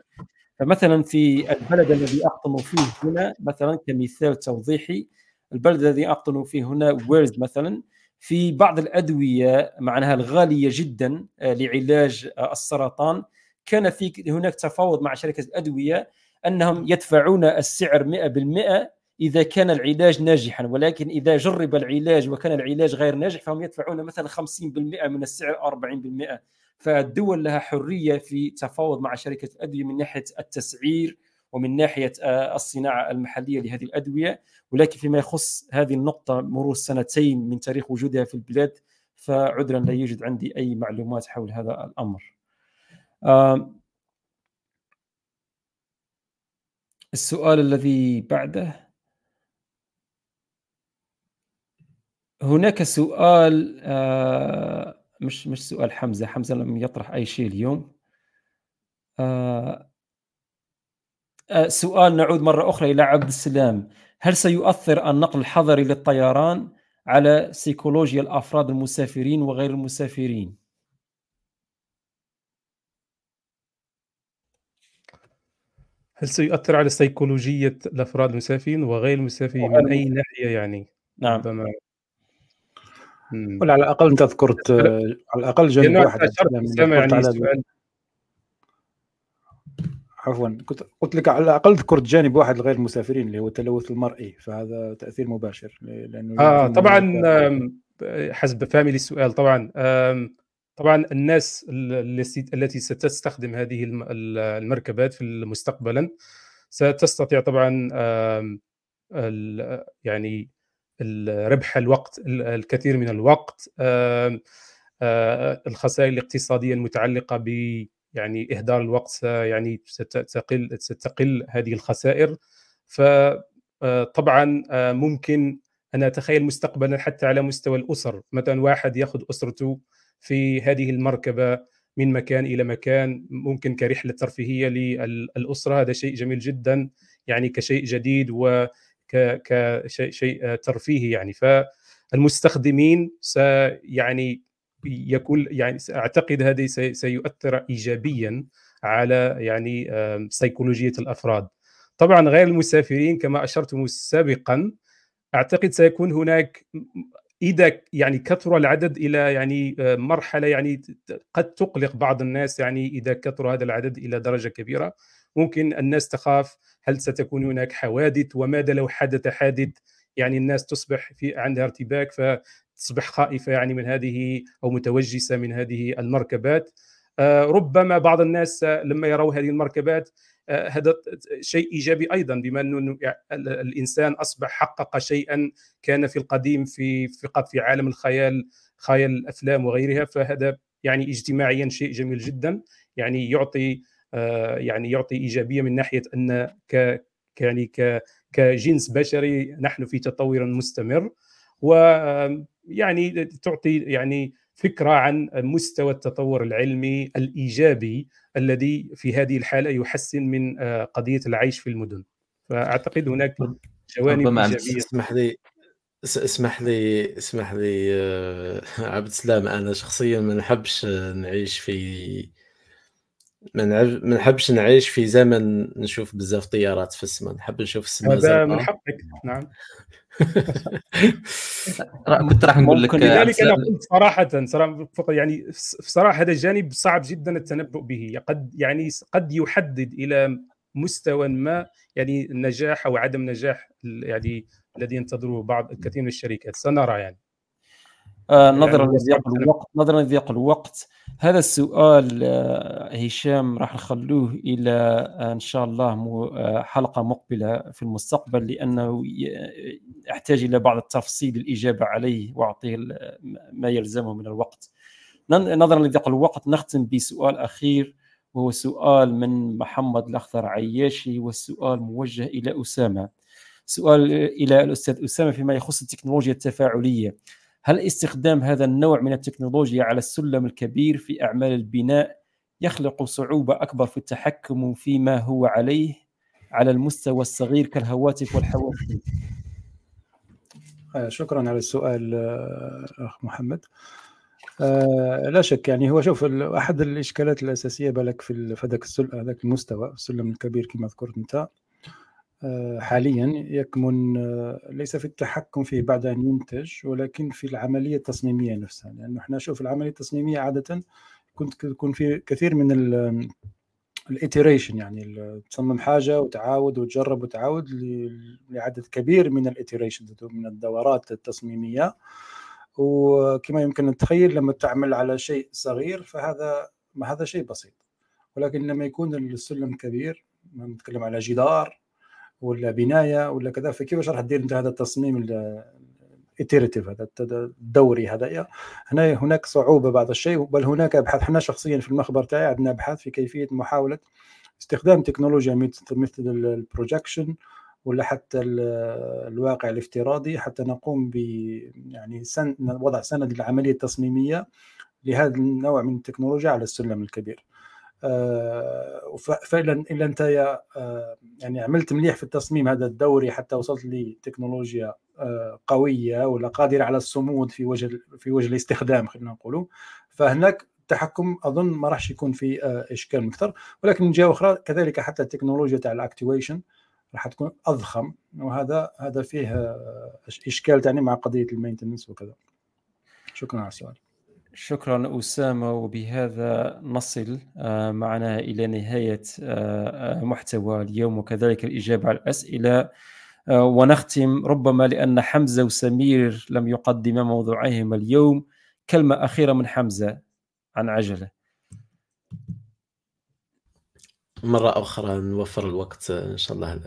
Speaker 1: فمثلا في البلد الذي أقطن فيه هنا مثلا كمثال توضيحي البلد الذي أقطن فيه هنا ويرز مثلا في بعض الأدوية معناها الغالية جدا آه، لعلاج آه، السرطان. كان في هناك تفاوض مع شركة الأدوية أنهم يدفعون السعر 100% إذا كان العلاج ناجحا. ولكن إذا جرب العلاج وكان العلاج غير ناجح فهم يدفعون مثلا 50% من السعر 40% فالدول لها حرية في تفاوض مع شركة الأدوية من ناحية التسعير ومن ناحية آه، الصناعة المحلية لهذه الأدوية ولكن فيما يخص هذه النقطة مرور سنتين من تاريخ وجودها في البلاد فعذرا لا يوجد عندي أي معلومات حول هذا الأمر. السؤال الذي بعده هناك سؤال آه، مش مش سؤال حمزة حمزة لم يطرح أي شيء اليوم آه، سؤال نعود مرة أخرى إلى عبد السلام. هل سيؤثر النقل الحضري للطيران على سيكولوجيا الأفراد المسافرين وغير المسافرين؟
Speaker 2: هل سيؤثر على سيكولوجية الأفراد المسافرين وغير المسافرين؟ من أي ناحية يعني؟
Speaker 1: نعم.
Speaker 4: ولا على الأقل انت ذكرت على الأقل جانب واحد
Speaker 2: يعني على
Speaker 4: عفوا كنت قلت لك على الأقل ذكرت جانب واحد لغير المسافرين اللي هو التلوث المرئي فهذا تأثير مباشر
Speaker 2: لأنه آه طبعا حسب فهمي للسؤال طبعا طبعا الناس التي ستستخدم هذه المركبات في مستقبلا ستستطيع طبعا يعني ربح الوقت الكثير من الوقت الخسائر الاقتصادية المتعلقة ب يعني إهدار الوقت يعني ستقل ستقل هذه الخسائر. فطبعا ممكن أنا أتخيل مستقبلا حتى على مستوى الأسر. مثلا واحد يأخذ أسرته في هذه المركبة من مكان إلى مكان ممكن كرحلة ترفيهية للأسرة. هذا شيء جميل جدا يعني كشيء جديد و كشيء شيء ترفيهي يعني. فالمستخدمين سيعني يكون يعني أعتقد هذا سيؤثر ايجابيا على يعني سيكولوجية الأفراد. طبعا غير المسافرين كما اشرتم سابقا أعتقد سيكون هناك إذا يعني كثر العدد إلى يعني مرحلة يعني قد تقلق بعض الناس يعني إذا كثر هذا العدد إلى درجة كبيرة. ممكن الناس تخاف هل ستكون هناك حوادث وماذا لو حدث حادث؟ يعني الناس تصبح في عندها ارتباك فتصبح خائفة يعني من هذه أو متوجسة من هذه المركبات. آه، ربما بعض الناس لما يروا هذه المركبات آه، هذا شيء إيجابي أيضا بما أنه الإنسان أصبح حقق شيئا كان في القديم في فقط في عالم الخيال خيال الأفلام وغيرها فهذا يعني اجتماعيا شيء جميل جدا يعني يعطي آه، يعني يعطي إيجابية من ناحية أن ك يعني كجنس بشري نحن في تطور مستمر. ويعني تعطي يعني فكرة عن مستوى التطور العلمي الإيجابي الذي في هذه الحالة يحسن من آه، قضية العيش في المدن. فأعتقد هناك جوانب إيجابية.
Speaker 5: اسمح لي اسمح لي اسمح لي آه، عبد السلام أنا شخصيا ما نحبش نعيش في ما نحبش نعيش في زمن نشوف بزاف طيارات في السماء نحب نشوف السماء
Speaker 2: هذا من حقك. نعم.
Speaker 3: كنت راح نقول لك
Speaker 2: لذلك أنا قلت صراحة صراحة يعني صراحة هذا الجانب صعب جدا التنبؤ به. قد يعني قد يحدد إلى مستوى ما يعني النجاح أو عدم نجاح يعني الذي ينتظره بعض الكثير من الشركات. سنرى يعني.
Speaker 1: آه نظرا يعني لضيق الوقت نظرا لضيق الوقت. هذا السؤال آه هشام راح نخلوه إلى آه إن شاء الله آه، حلقة مقبلة في المستقبل لأنه يحتاج إلى بعض التفصيل الاجابه عليه وأعطيه ما يلزمه من الوقت. نظرا لضيق الوقت نختم بسؤال أخير وهو سؤال من محمد الأخضر عياشي والسؤال موجه إلى أسامة. سؤال إلى الأستاذ أسامة فيما يخص التكنولوجيا التفاعلية. هل استخدام هذا النوع من التكنولوجيا على السلم الكبير في أعمال البناء يخلق صعوبة أكبر في التحكم فيما هو عليه على المستوى الصغير كالهواتف والحواسيب
Speaker 4: آه، شكرا على السؤال آه، أخ محمد. آه لا شك يعني هو شوف أحد الإشكالات الأساسية بالك في هذاك هذاك المستوى السلم الكبير كما ذكرت أنت. آه، حاليا يكمن آه، ليس في التحكم فيه بعد أن ينتج ولكن في العملية التصميمية نفسها. لأنه إحنا نشوف العملية التصميمية عادة كنت يكون في كثير من ال iteration يعني تصمم حاجة وتعاود وتجرب وتعاود لعدد كبير من ال iteration من الدورات التصميمية. وكما يمكن نتخيل لما تعمل على شيء صغير فهذا هذا شيء بسيط. ولكن لما يكون السلم كبير نتكلم على جدار ولا بناية ولا كذا فكيف راح تدير أنت هذا التصميم ال iterative هذا الدوري هذا؟ هنا هناك صعوبة بعض الشيء بل هناك أبحاث. إحنا شخصيا في المخبر تاعي عندنا أبحاث في كيفية محاولة استخدام تكنولوجيا مثل مثل البروجكشن ولا حتى الواقع الافتراضي. حتى نقوم ب يعني سن وضع سند للعملية التصميمية لهذا النوع من التكنولوجيا على السلم الكبير. آه، فعلا إلا أنت آه، يعني عملت مليح في التصميم هذا الدوري حتى وصلت لتكنولوجيا آه، قوية ولا قادرة على الصمود في وجه في وجه الاستخدام خلينا نقولوا فهناك التحكم أظن ما راحش يكون في إشكال أكثر ولكن من جهة أخرى كذلك حتى التكنولوجيا تاع ال actuation راح تكون أضخم وهذا هذا فيه إشكال ثاني مع قضية ال maintenance وكذا. شكرا على السؤال.
Speaker 1: شكرا أسامة وبهذا نصل آه، معنا إلى نهاية آه، آه، محتوى اليوم وكذلك الإجابة على الأسئلة. ونختم ربما لأن حمزة وسمير لم يقدما موضوعيهما اليوم. كلمة أخيرة من حمزة عن عجلة.
Speaker 5: مرة أخرى نوفر الوقت إن شاء الله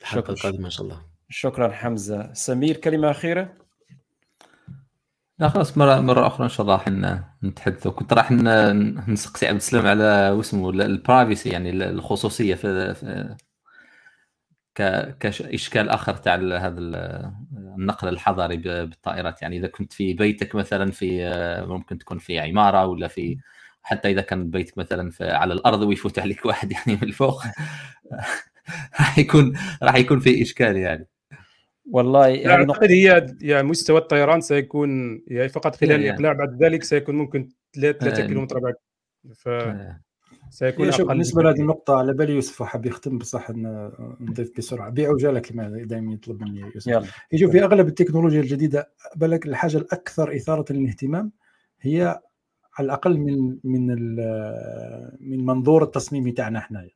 Speaker 5: الحلقة القادمة إن شاء الله.
Speaker 1: شكرا حمزة. سمير كلمة أخيرة؟
Speaker 3: لا خلاص مرة مرة أخرى إن شاء الله راح نتحدث. كنت راح نسقسي عبد السلام على واسمه البرايفسي يعني الخصوصية في, في كإشكال آخر تاع هذا النقل الحضري بالطائرات. يعني إذا كنت في بيتك مثلا في ممكن تكون في عمارة ولا في حتى إذا كان بيتك مثلا على الأرض ويفوت عليك واحد يعني من الفوق راح يكون راح يكون في إشكال يعني.
Speaker 2: والله يعني أعتقد هي يعني مستوى الطيران سيكون يعني فقط خلال يعني. الإقلاع بعد ذلك سيكون ممكن 3 كيلو كيلومتر بعد. ف
Speaker 4: سيكون شوف بالنسبة لهذه النقطة على بالي يوسف حاب يختم بصح نضيف بسرعة. بيع عجاله كما دائما يطلب مني يوسف. يلا. يجوا في أغلب التكنولوجيا الجديدة بالك الحاجة الأكثر إثارة للاهتمام هي على الأقل من من من منظور التصميمي تاعنا إحنا.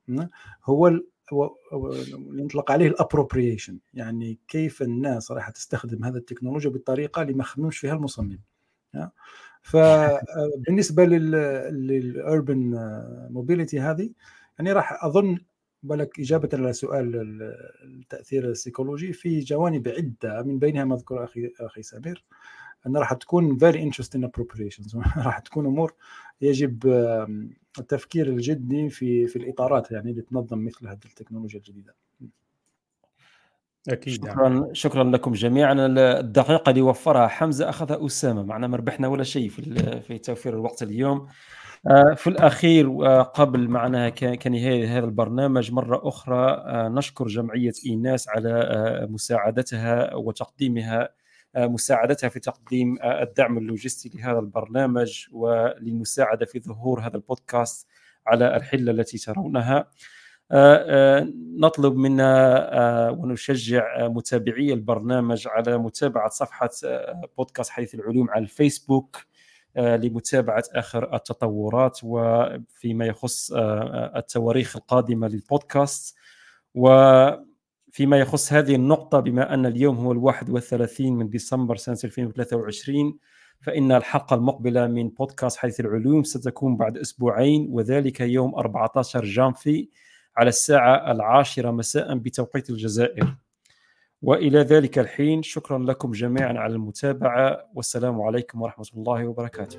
Speaker 4: هو اللي يطلق عليه ال appropriation يعني كيف الناس راح تستخدم هذا التكنولوجيا بالطريقة اللي ما خممش فيها المصمم فبالنسبه لل urban mobility هذه يعني راح أظن بالك إجابة على سؤال التأثير السيكولوجي في جوانب عدة من بينها مذكور أخي أخي سمير أن راح تكون very interesting appropriations راح تكون أمور يجب التفكير الجدي في في الإطارات يعني اللي تنظم مثل هذه التكنولوجيا الجديدة.
Speaker 1: أكيد شكرا يعني. شكرا لكم جميعا. الدقيقة اللي وفرها حمزة أخذها أسامة معنا ما ربحنا ولا شيء في في توفير الوقت اليوم. آه، في الأخير آه، قبل معناها كنهاية هذا البرنامج مرة أخرى آه، نشكر جمعية إيناس على مساعدتها وتقديمها مساعدتها في تقديم الدعم اللوجستي لهذا البرنامج وللمساعدة في ظهور هذا البودكاست على الحلة التي ترونها. نطلب منا ونشجع متابعي البرنامج على متابعة صفحة بودكاست حديث العلوم على الفيسبوك لمتابعة آخر التطورات وفيما يخص التواريخ القادمة للبودكاست. وفيما يخص هذه النقطة بما أن اليوم هو الواحد والثلاثين من ديسمبر سنة 2023 فإن الحلقة المقبلة من بودكاست حديث العلوم ستكون بعد أسبوعين وذلك يوم 14 جانفي على الساعة العاشرة مساء بتوقيت الجزائر. وإلى ذلك الحين شكرا لكم جميعا على المتابعة والسلام عليكم ورحمة الله وبركاته.